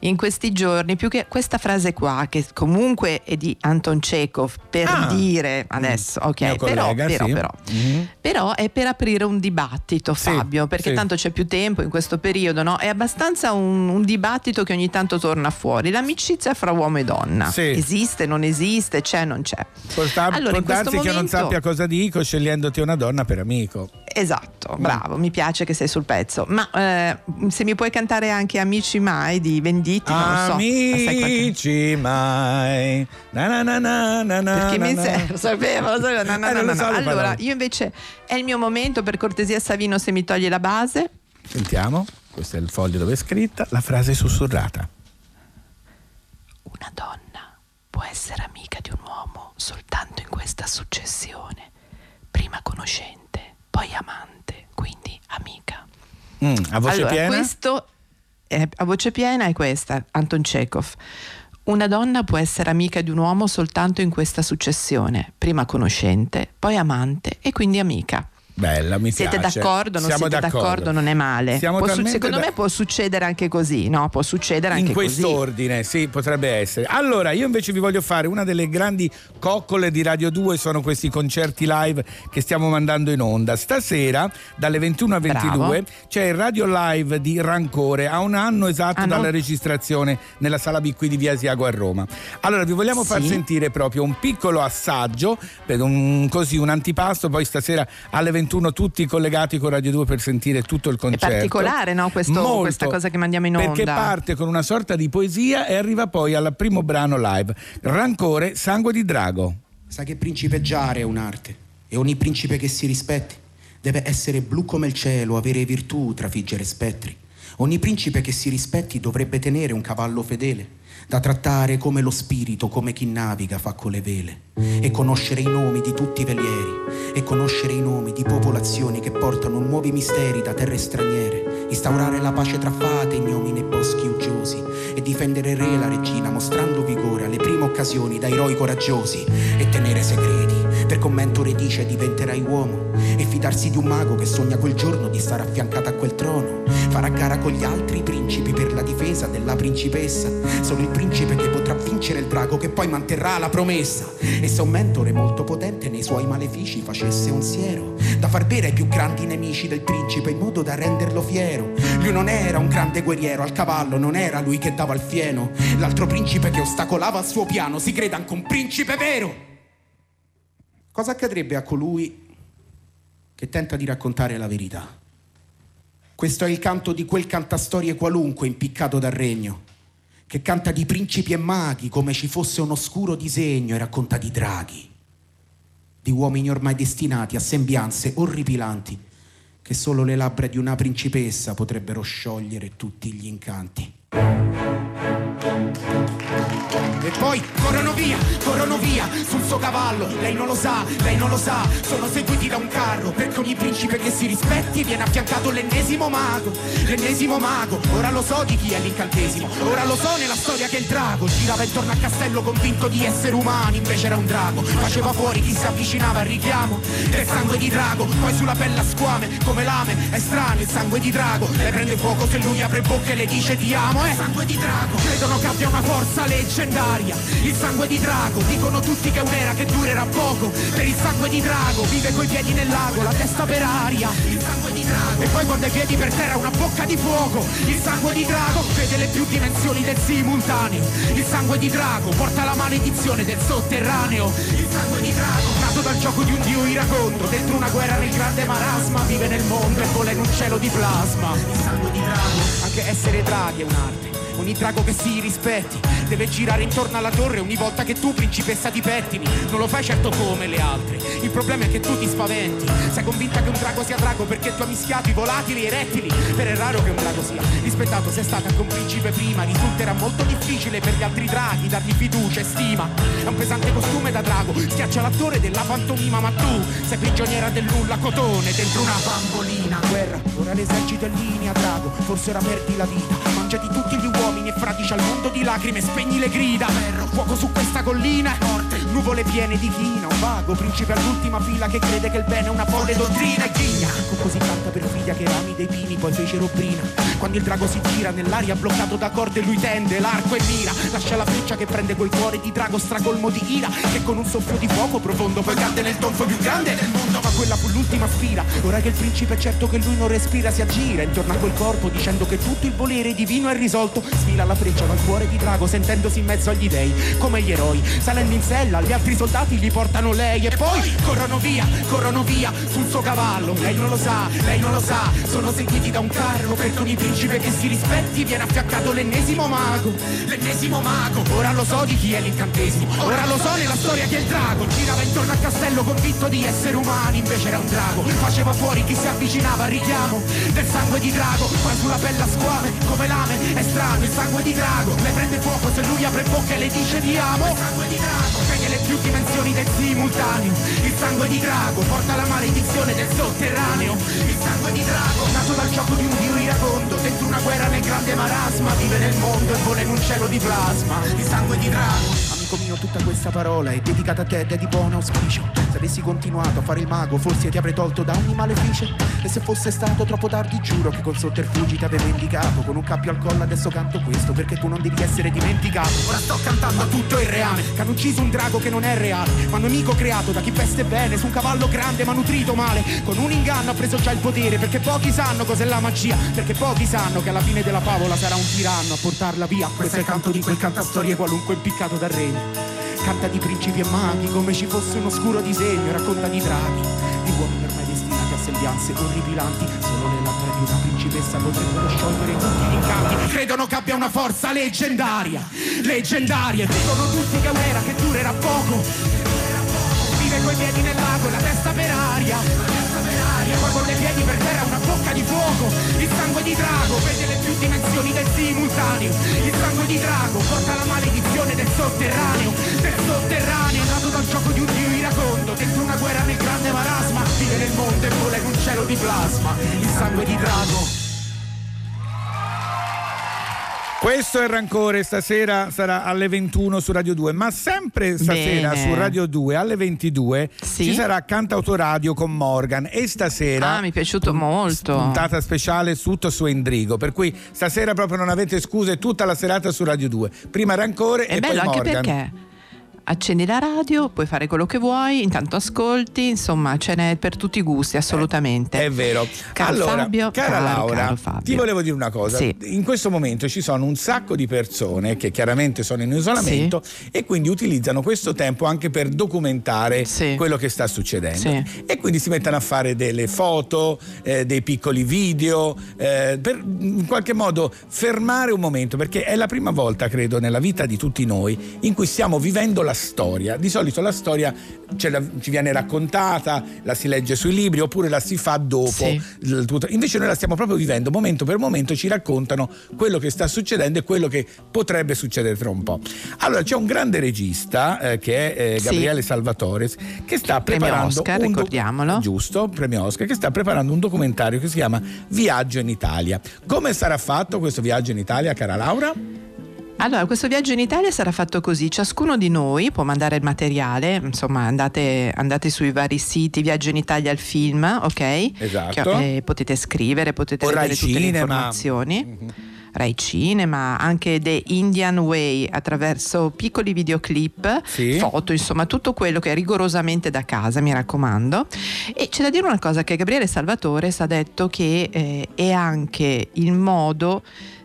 in questi giorni, più che questa frase qua, che comunque è di Anton Chekhov, per Ah. dire adesso, ok, Mio però, collega, però, sì. però, Mhm. però è per aprire un dibattito, Fabio, perché tanto c'è più tempo in questo periodo, no? È abbastanza un, un dibattito che ogni tanto torna fuori. L'amicizia fra uomo e donna Sì. esiste, non esiste, c'è, non c'è. Può, sta- Allora, può darsi che non momento- sappia cosa dico scegliendoti una donna per amico. Esatto, bravo, mi piace che sei sul pezzo. Ma eh, se mi puoi cantare anche Amici Mai di Venditti, non lo so. Amici mai. Na na na na na na Perché mi na sei, na. lo sapevo, lo sapevo. No, no, Eh, so no. le Allora, parole. io invece è il mio momento, per cortesia Savino, se mi togli la base. Sentiamo, questo è il foglio dove è scritta la frase sussurrata. Una donna può essere amica di un uomo soltanto in questa successione. Prima conoscente, poi amante, quindi amica. Mm, a voce allora, piena? questo è- a voce piena è questa, Anton Chekhov. Una donna può essere amica di un uomo soltanto in questa successione, prima conoscente, poi amante e quindi amica. Bella, mi Siete piace. d'accordo? Non Siamo siete d'accordo. Non è male. Su- secondo da- me può succedere anche così, no? Può succedere anche in così. quest'ordine, sì, potrebbe essere. Allora, io invece vi voglio fare una delle grandi coccole di Radio 2, sono questi concerti live che stiamo mandando in onda. Stasera, dalle 21 a 22, Bravo. c'è il Radio Live di Rancore, a un anno esatto Ah, no? dalla registrazione nella Sala B qui di Via Asiago a Roma. Allora, vi vogliamo far Sì. sentire proprio un piccolo assaggio, un, così un antipasto, poi stasera alle 21 tutti collegati con Radio 2 per sentire tutto il È concerto. particolare, no? Questo- Molto, questa cosa che mandiamo in onda. Perché parte con una sorta di poesia e arriva poi al primo brano live. Rancore, sangue di drago. Sai che principeggiare è un'arte e ogni principe che si rispetti deve essere blu come il cielo, avere virtù, trafiggere spettri. Ogni principe che si rispetti dovrebbe tenere un cavallo fedele, da trattare come lo spirito, come chi naviga fa con le vele, e conoscere i nomi di tutti i velieri, e conoscere i nomi di popolazioni che portano nuovi misteri da terre straniere, instaurare la pace tra fate, ignomi nei boschi uggiosi, e difendere re e la regina mostrando vigore alle prime occasioni da eroi coraggiosi, e tenere segreti, per commento redice diventerai uomo, e fidarsi di un mago che sogna quel giorno di stare affiancato a quel trono, fare a gara con gli altri principi per la difesa della principessa, solo il principe che potrà vincere il drago che poi manterrà la promessa, e se un mentore molto potente nei suoi malefici facesse un siero, da far bere ai più grandi nemici del principe in modo da renderlo fiero, lui non era un grande guerriero al cavallo, non era lui che dava il fieno, l'altro principe che ostacolava il suo piano, si creda anche un principe vero. Cosa accadrebbe a colui che tenta di raccontare la verità? Questo è il canto di quel cantastorie qualunque impiccato dal regno, che canta di principi e maghi come ci fosse un oscuro disegno e racconta di draghi, di uomini ormai destinati a sembianze orripilanti che solo le labbra di una principessa potrebbero sciogliere tutti gli incanti. E poi corrono via, corrono via sul suo cavallo. Lei non lo sa, lei non lo sa. Sono seguiti da un carro. Perché ogni principe che si rispetti viene affiancato l'ennesimo mago. L'ennesimo mago. Ora lo so di chi è l'incantesimo. Ora lo so nella storia che il drago girava intorno al castello convinto di essere umani. Invece era un drago. Faceva fuori chi si avvicinava al richiamo. Del sangue di drago. Poi sulla pelle squame. Come lame. È strano il sangue di drago. Le prende fuoco se lui apre bocca e le dice ti amo. È sangue di drago. Credono che abbia una forza leggendaria. Il sangue di drago. Dicono tutti che è un'era che durerà poco. Per il sangue di drago. Vive coi piedi nel lago. La testa per aria. Il sangue di drago. E poi quando ai piedi per terra una bocca di fuoco Il sangue di drago vede le più dimensioni del simultaneo Il sangue di drago porta la maledizione del sotterraneo Il sangue di drago nato dal gioco di un dio iracondo Dentro una guerra nel grande marasma Vive nel mondo e vola in un cielo di plasma Il sangue di drago Anche essere draghi è un'arte Ogni drago che si rispetti deve girare intorno alla torre ogni volta che tu, principessa, ti pettini. Non lo fai certo come le altre. Il problema è che tu ti spaventi. Sei convinta che un drago sia drago perché tu hai mischiato i volatili e i rettili. Per è raro che un drago sia rispettato. Sei stata con principe prima. Risulterà molto difficile per gli altri draghi dargli fiducia e stima. È un pesante costume da drago. Schiaccia l'attore della pantomima, ma tu sei prigioniera del nulla cotone dentro una bambolina. Guerra, ora l'esercito è in linea, drago. Forse ora perdi la vita. Mangiati tutti gli uomini fradicia al mondo di lacrime, spegni le grida. Ferro, fuoco su questa collina morte. Nuvole piene di china, un vago principe all'ultima fila che crede che il bene è una folle dottrina e ghigna. Con così tanta perfidia che rami dei pini poi fecero brina. Quando il drago si gira nell'aria bloccato da corde lui tende l'arco e mira. Lascia la freccia che prende quel cuore di drago stracolmo di ira. Che con un soffio di fuoco profondo poi cade nel tonfo più grande del mondo. Ma quella fu l'ultima spira. Ora che il principe è certo che lui non respira si aggira intorno a quel corpo dicendo che tutto il volere divino è risolto. Sfila la freccia dal cuore di drago sentendosi in mezzo agli dei. Come gli eroi, salendo in sella, gli altri soldati gli portano lei e poi corrono via, corrono via sul suo cavallo. Lei non lo sa, lei non lo sa, sono seguiti da un carro perché ogni principe che si rispetti viene affiaccato l'ennesimo mago. L'ennesimo mago, ora lo so di chi è l'incantesimo, ora lo so nella storia che il drago girava intorno al castello convinto di essere umani, invece era un drago. Faceva fuori chi si avvicinava al richiamo del sangue di drago, poi sulla pelle squame come lame, è strano il sangue di drago. Le prende fuoco se lui apre bocca e le dice ti amo. Il sangue di drago vede le più dimensioni del simultaneo. Il sangue di drago porta la maledizione del sotterraneo. Il sangue di drago, nato dal gioco di un dio iracondo, dentro una guerra nel grande marasma, vive nel mondo e vola in un cielo di plasma. Il sangue di drago. Amico mio, tutta questa parola è dedicata a te ed è di buon auspicio. Se avessi continuato a fare il mago, forse ti avrei tolto da ogni maleficio. E se fosse stato troppo tardi, giuro che con sotterfugi ti avevo indicato. Con un cappio al collo adesso canto questo, perché tu non devi essere dimenticato. Ora sto cantando a tutto il reame, che hanno ucciso un drago che non è reale, ma un nemico creato da chi veste bene, su un cavallo grande ma nutrito male. Con un inganno ha preso già il potere, perché pochi sanno cos'è la magia, perché pochi sanno che alla fine della favola sarà un tiranno a portarla via. Questo è il canto di quel cantastorie qualunque impiccato dal regno. Canta di principi e maghi come ci fosse un oscuro disegno, racconta di draghi, di uomini ormai destinati a sembianze orripilanti. Solo le labbra di una principessa potrebbero sciogliere tutti gli incanti. Credono che abbia una forza leggendaria, leggendaria. Dicono tutti che è un'era che durerà poco. Vive coi piedi nel lago e la testa per aria. Poi con le piedi per terra una bocca di fuoco Il sangue di drago vede le più dimensioni del simultaneo. Il sangue di drago porta la maledizione del sotterraneo Del sotterraneo nato dal gioco di un dio iracondo Dentro una guerra nel grande marasma Vive nel mondo e vola in un cielo di plasma. Il sangue di drago Questo è il rancore, stasera sarà alle 21 su Radio 2, ma sempre stasera Bene. su Radio 2 alle 22 Sì. ci sarà Cantautoradio con Morgan e stasera Ah, mi è piaciuto molto. puntata speciale tutto su Endrigo, per cui stasera proprio non avete scuse tutta la serata su Radio 2. Prima rancore È e bello poi anche Morgan. perché accendi la radio, puoi fare quello che vuoi, intanto ascolti, insomma ce n'è per tutti i gusti, assolutamente. È vero. Caro allora, Fabio, cara caro, Laura, caro Fabio. ti volevo dire una cosa. Sì. In questo momento ci sono un sacco di persone che chiaramente sono in isolamento e quindi utilizzano questo tempo anche per documentare quello che sta succedendo. Sì. E quindi si mettono a fare delle foto, eh, dei piccoli video, eh, per in qualche modo fermare un momento, perché è la prima volta, credo, nella vita di tutti noi in cui stiamo vivendo la storia. Di solito la storia ce la- ci viene raccontata, la si legge sui libri oppure la si fa dopo. Sì. Invece noi la stiamo proprio vivendo, momento per momento ci raccontano quello che sta succedendo e quello che potrebbe succedere tra un po'. Allora c'è un grande regista eh, che è eh, Sì. Gabriele Salvatore che sta Premio preparando Oscar, un ricordiamolo. giusto, premio Oscar, che sta preparando un documentario che si chiama Viaggio in Italia. Come sarà fatto questo viaggio in Italia, cara Laura? Allora, questo viaggio in Italia sarà fatto così, ciascuno di noi può mandare il materiale, insomma andate, andate sui vari siti, Viaggio in Italia il film, ok? Esatto. Che, eh, potete scrivere, potete O vedere tutte le informazioni. Rai Cinema, anche The Indian Way attraverso piccoli videoclip, Sì. foto, insomma tutto quello che è rigorosamente da casa, mi raccomando. E c'è da dire una cosa che Gabriele Salvatore ha detto che eh, è anche il modo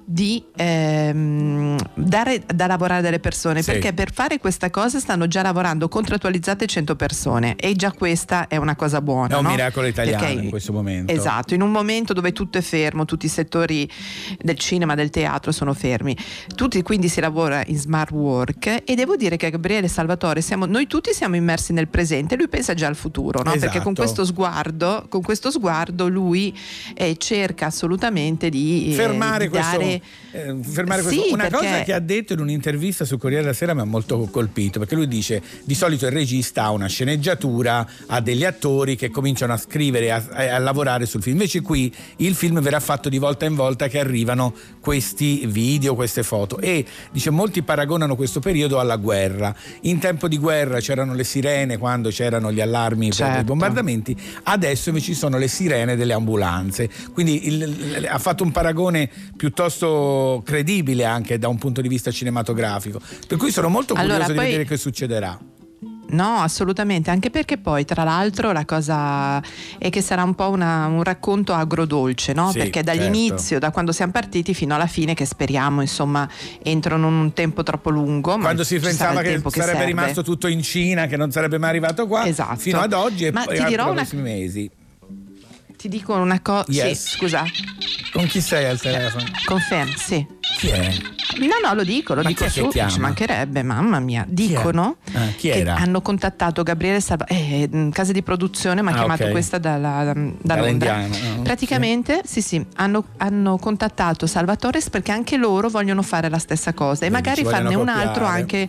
di ehm, dare da lavorare delle persone Sì. perché per fare questa cosa stanno già lavorando contrattualizzate 100 persone e già questa è una cosa buona È un no? miracolo italiano Perché- in questo momento. Esatto, in un momento dove tutto è fermo, tutti i settori del cinema, del teatro sono fermi, tutti quindi si lavora in smart work e devo dire che Gabriele Salvatore, siamo, noi tutti siamo immersi nel presente, lui pensa già al futuro, no? perché con Esatto. questo sguardo, con questo sguardo lui eh, cerca assolutamente di, eh, fermare di questo, dare... eh, fermare Sì, questo. Una perché- cosa che ha detto in un'intervista sul Corriere della Sera mi ha molto colpito perché lui dice di solito il regista ha una sceneggiatura ha degli attori che cominciano a scrivere a, a lavorare sul film. Invece qui il film verrà fatto di volta in volta che arrivano questi video queste foto. E dice molti paragonano questo periodo alla guerra. In tempo di guerra c'erano le sirene quando c'erano gli allarmi per Certo. i bombardamenti. Adesso invece ci sono le sirene delle ambulanze. Quindi il- il- ha fatto un paragone piuttosto credibile anche da un punto di vista cinematografico per cui sono molto curioso Allora, di poi- vedere che succederà No, assolutamente, anche perché poi tra l'altro la cosa è che sarà un po' una- un racconto agrodolce, no? Sì, perché dall'inizio, da quando siamo partiti fino alla fine, che speriamo insomma entrano in un tempo troppo lungo. quando si pensava che sarebbe serve. rimasto tutto in Cina che non sarebbe mai arrivato qua Esatto. fino ad oggi e Ma poi ti dirò una- mesi Ti dico una cosa. Yes. Sì, scusa. con chi sei al telefono? Confermo, sì. chi è? No, no, lo dico, lo Ma dico chi su, ci mancherebbe, mamma mia. Dicono Ah, chi che era? hanno contattato Gabriele Salva, eh, mh, casa di produzione, mi ha Ah, chiamato ok. questa dalla, da Londra. Ah, Praticamente, sì, sì, hanno, hanno contattato Salvatore perché anche loro vogliono fare la stessa cosa e Vedi, magari farne un altro anche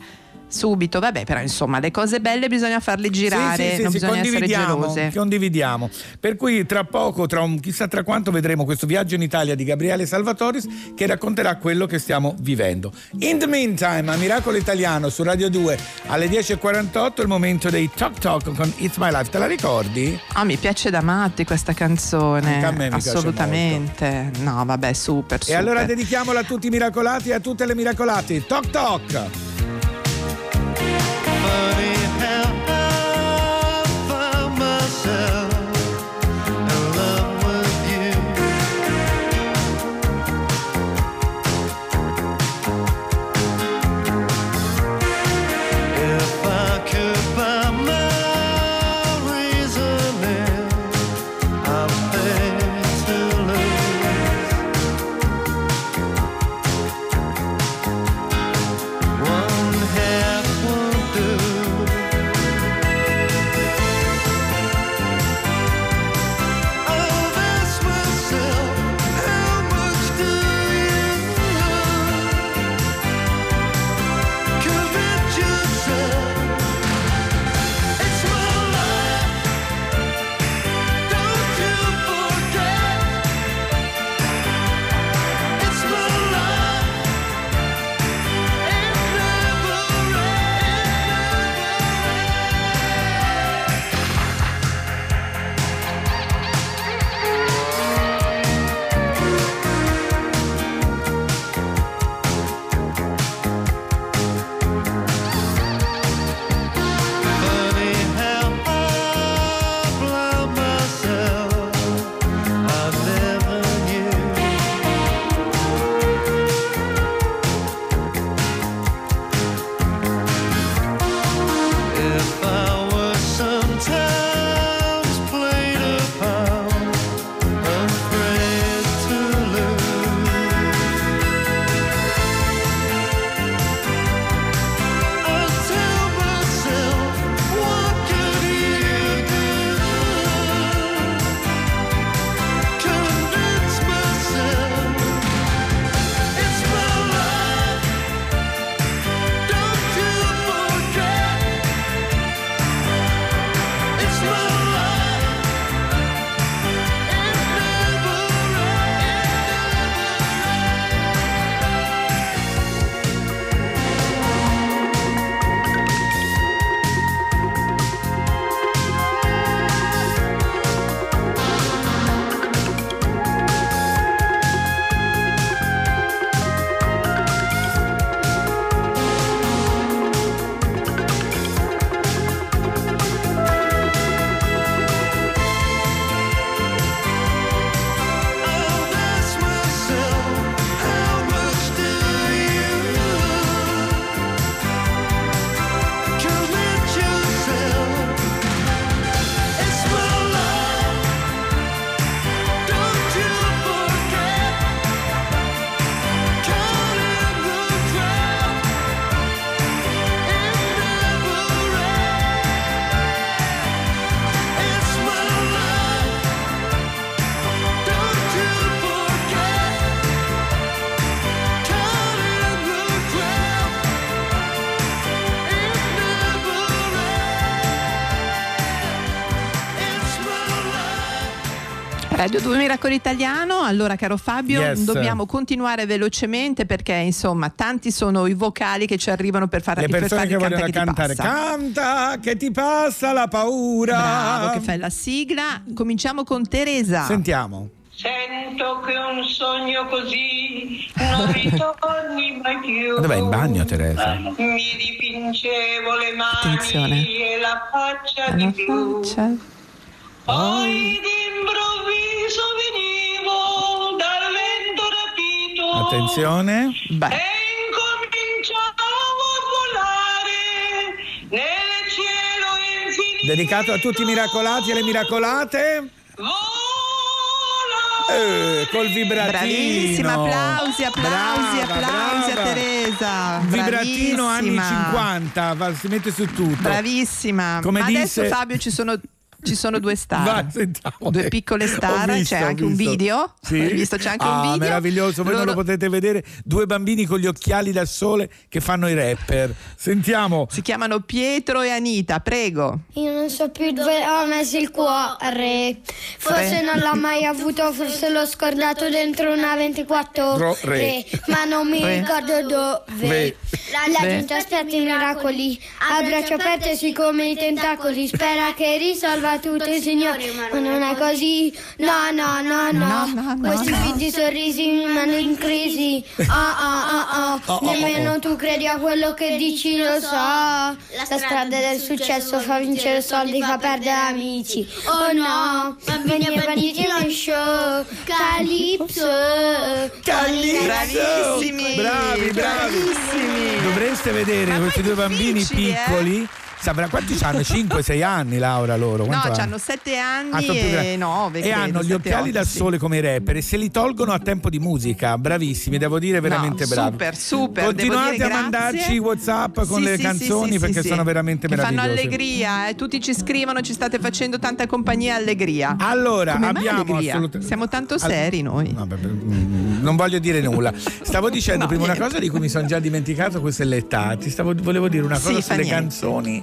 subito. Vabbè, però insomma, le cose belle bisogna farle girare, Sì, sì, sì, non sì, bisogna essere condividiamo, gelose. condividiamo. Per cui tra poco, tra un, chissà tra quanto, vedremo questo viaggio in Italia di Gabriele Salvatoris che racconterà quello che stiamo vivendo. In the meantime, a Miracolo Italiano su Radio 2 alle 10.48 è il momento dei Talk Talk con It's My Life. Te la ricordi? Ah, mi piace da matti questa canzone. Anche a me mi piace Assolutamente. No, vabbè, super, E super. allora dedichiamola a tutti i miracolati e a tutte le miracolate. Talk Talk! summer. Radio 2 Miracolo Italiano, allora caro Fabio Yes. dobbiamo continuare velocemente perché insomma tanti sono i vocali che ci arrivano per fare Le per persone fare che il vogliono canta che ti cantare, passa. canta che ti passa la paura. Bravo che fai la sigla, cominciamo con Teresa. Sentiamo. Sento che un sogno così non ritorni mai più. Dov'è in bagno Teresa? Mi dipingevo le mani Attenzione. e la faccia di Alla blu. faccia. Poi d'improvviso venivo dal vento rapito. Attenzione. Beh. E incominciavo a volare nel cielo infinito. Dedicato a tutti i miracolati e le miracolate. Eh, col vibratino. Bravissima, applausi, applausi, Brava, applausi brava. a Teresa. Vibratino anni Bravissima. 50, va, si mette su tutto. Bravissima. Come Ma adesso disse- Fabio ci sono ci sono due star. Sentiamo. Due piccole star, visto, c'è anche un video. Sì? Hai visto c'è anche ah, un video. meraviglioso, voi non Loro- lo potete vedere. Due bambini con gli occhiali da sole che fanno i rapper. Sentiamo. Si chiamano Pietro e Anita, prego. Io non so più dove ho messo il cuore. Forse Re. non l'ho mai avuto, forse l'ho scordato dentro una 24 Ro- re. ma non mi Re. ricordo dove. Re. La Re. gente aspetta i miracoli, a braccia aperte sui come i tentacoli. Spera che risolva tutto il Signore, ma non è così. No, no, no, no. Questi finti sorrisi mi mandano in crisi. Ah, ah, ah, ah. Oh, oh, Nemmeno oh. tu credi a quello che dici, lo so. La strada del successo fa vincere soldi, fa perdere amici. Oh no, bambini e banditi in show. Calypso. Bravissimi. Bravi, bravi. Dovreste vedere questi due bambini eh? piccoli. Saprà quanti hanno? 5-6 anni, Laura, loro. No, Quanto hanno 7 Ah, anni grandi. e 9. e hanno gli occhiali da sole come i rapper e se li tolgono a tempo di musica, bravissimi, devo dire veramente No, bravi. super, super, Continuate a grazie. mandarci WhatsApp con Sì, le sì, canzoni sì, sì, perché sì, sono sì. veramente che fanno meravigliose. allegria, eh. tutti ci scrivono, ci state facendo tanta compagnia e allegria. Allora, Come abbiamo assolutamente- Siamo tanto seri noi. Vabbè, mm, non voglio dire nulla. Stavo dicendo No, prima una niente. cosa di cui mi sono già dimenticato, questa è l'età. Ti stavo, volevo dire una Sì, cosa sulle canzoni.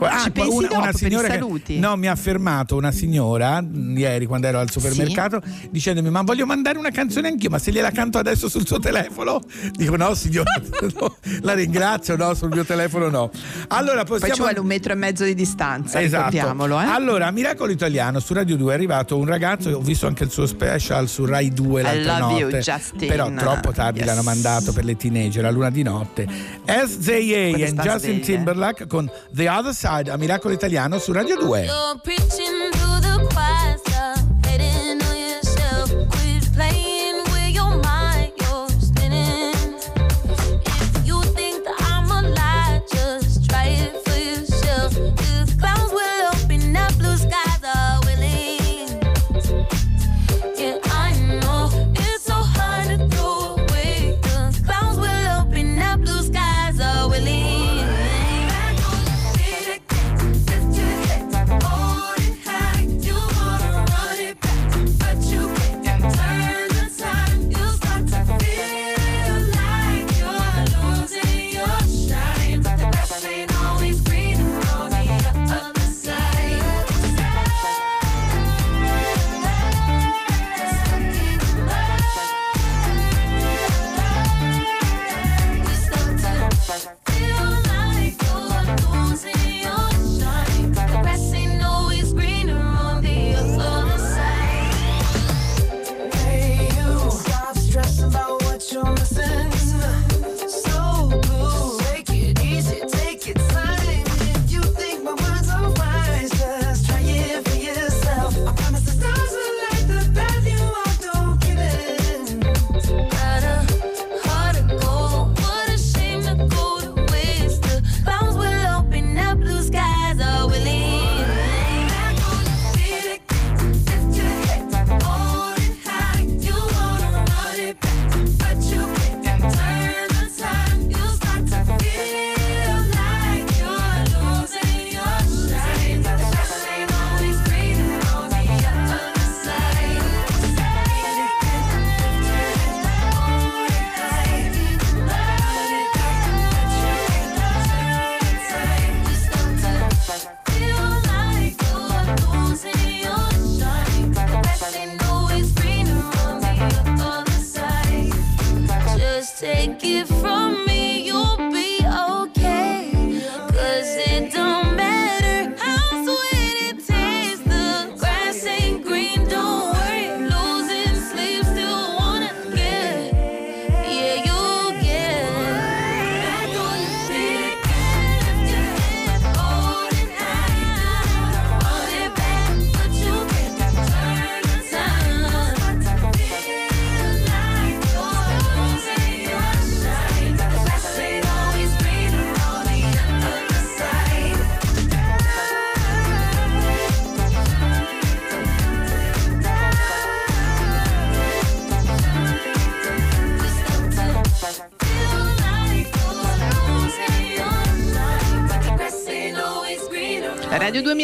ah, una, una signora che, no, mi ha fermato una signora mm, ieri quando ero al supermercato dicendomi ma voglio mandare una canzone anch'io ma se gliela canto adesso sul suo telefono dico no signora no, la ringrazio no sul mio telefono no allora Poi ci possiamo vuole un metro e mezzo di distanza, Esatto. Eh? Allora, Miracolo Italiano su Radio 2 è arrivato un ragazzo, ho visto anche il suo special su Rai 2 I l'altra you, notte. Justin. Però troppo tardi Yes. l'hanno mandato per le teenager a luna di notte. SJA e Justin. Timberlake con The Other Side a Miracolo Italiano su Radio 2.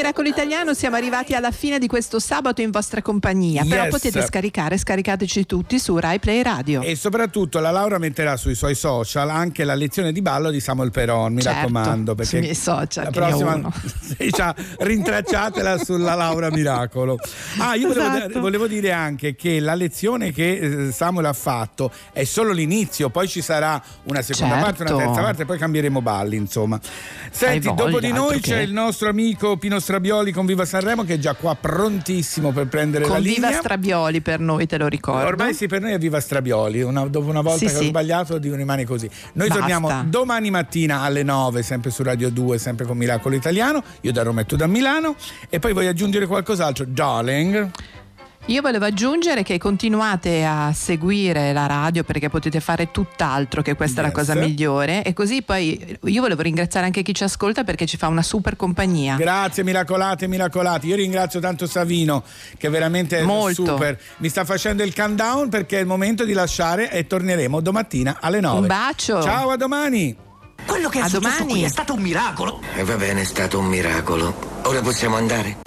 Miracolo Italiano, siamo arrivati alla fine di questo sabato in vostra compagnia. Però Yes. potete scaricare, scaricateci tutti su Rai Play Radio. E soprattutto la Laura metterà sui suoi social anche la lezione di ballo di Samuel Peron, mi Certo, raccomando. Perché sui miei social, la prossima già, rintracciatela sulla Laura Miracolo. Ah, io volevo, Esatto. volevo dire anche che la lezione che eh, Samuel ha fatto è solo l'inizio, poi ci sarà una seconda Certo. parte, una terza parte, poi cambieremo balli, insomma. Senti, voglia, dopo di noi c'è che. il nostro amico Pino Strabioli con Viva Sanremo che è già qua prontissimo per prendere la Con linea. Viva Strabioli per noi, te lo ricordo. Ormai sì, per noi è viva Strabioli. Una- dopo una volta Sì, che ho sì. sbagliato, di- rimane così. Noi Basta. torniamo domani mattina alle 9, sempre su Radio 2, sempre con Miracolo Italiano. Io da Roma e tu da Milano. E poi vuoi aggiungere qualcos'altro? Darling. Io volevo aggiungere che continuate a seguire la radio perché potete fare tutt'altro, che questa è la Yes. cosa migliore. E così poi io volevo ringraziare anche chi ci ascolta perché ci fa una super compagnia. Grazie miracolate, miracolati. Io ringrazio tanto Savino che veramente è Molto. super. Mi sta facendo il countdown perché è il momento di lasciare e torneremo domattina alle 9. Un bacio. Ciao, a domani. Quello che è A successo domani. qui è stato un miracolo. E va bene, è stato un miracolo. Ora possiamo andare.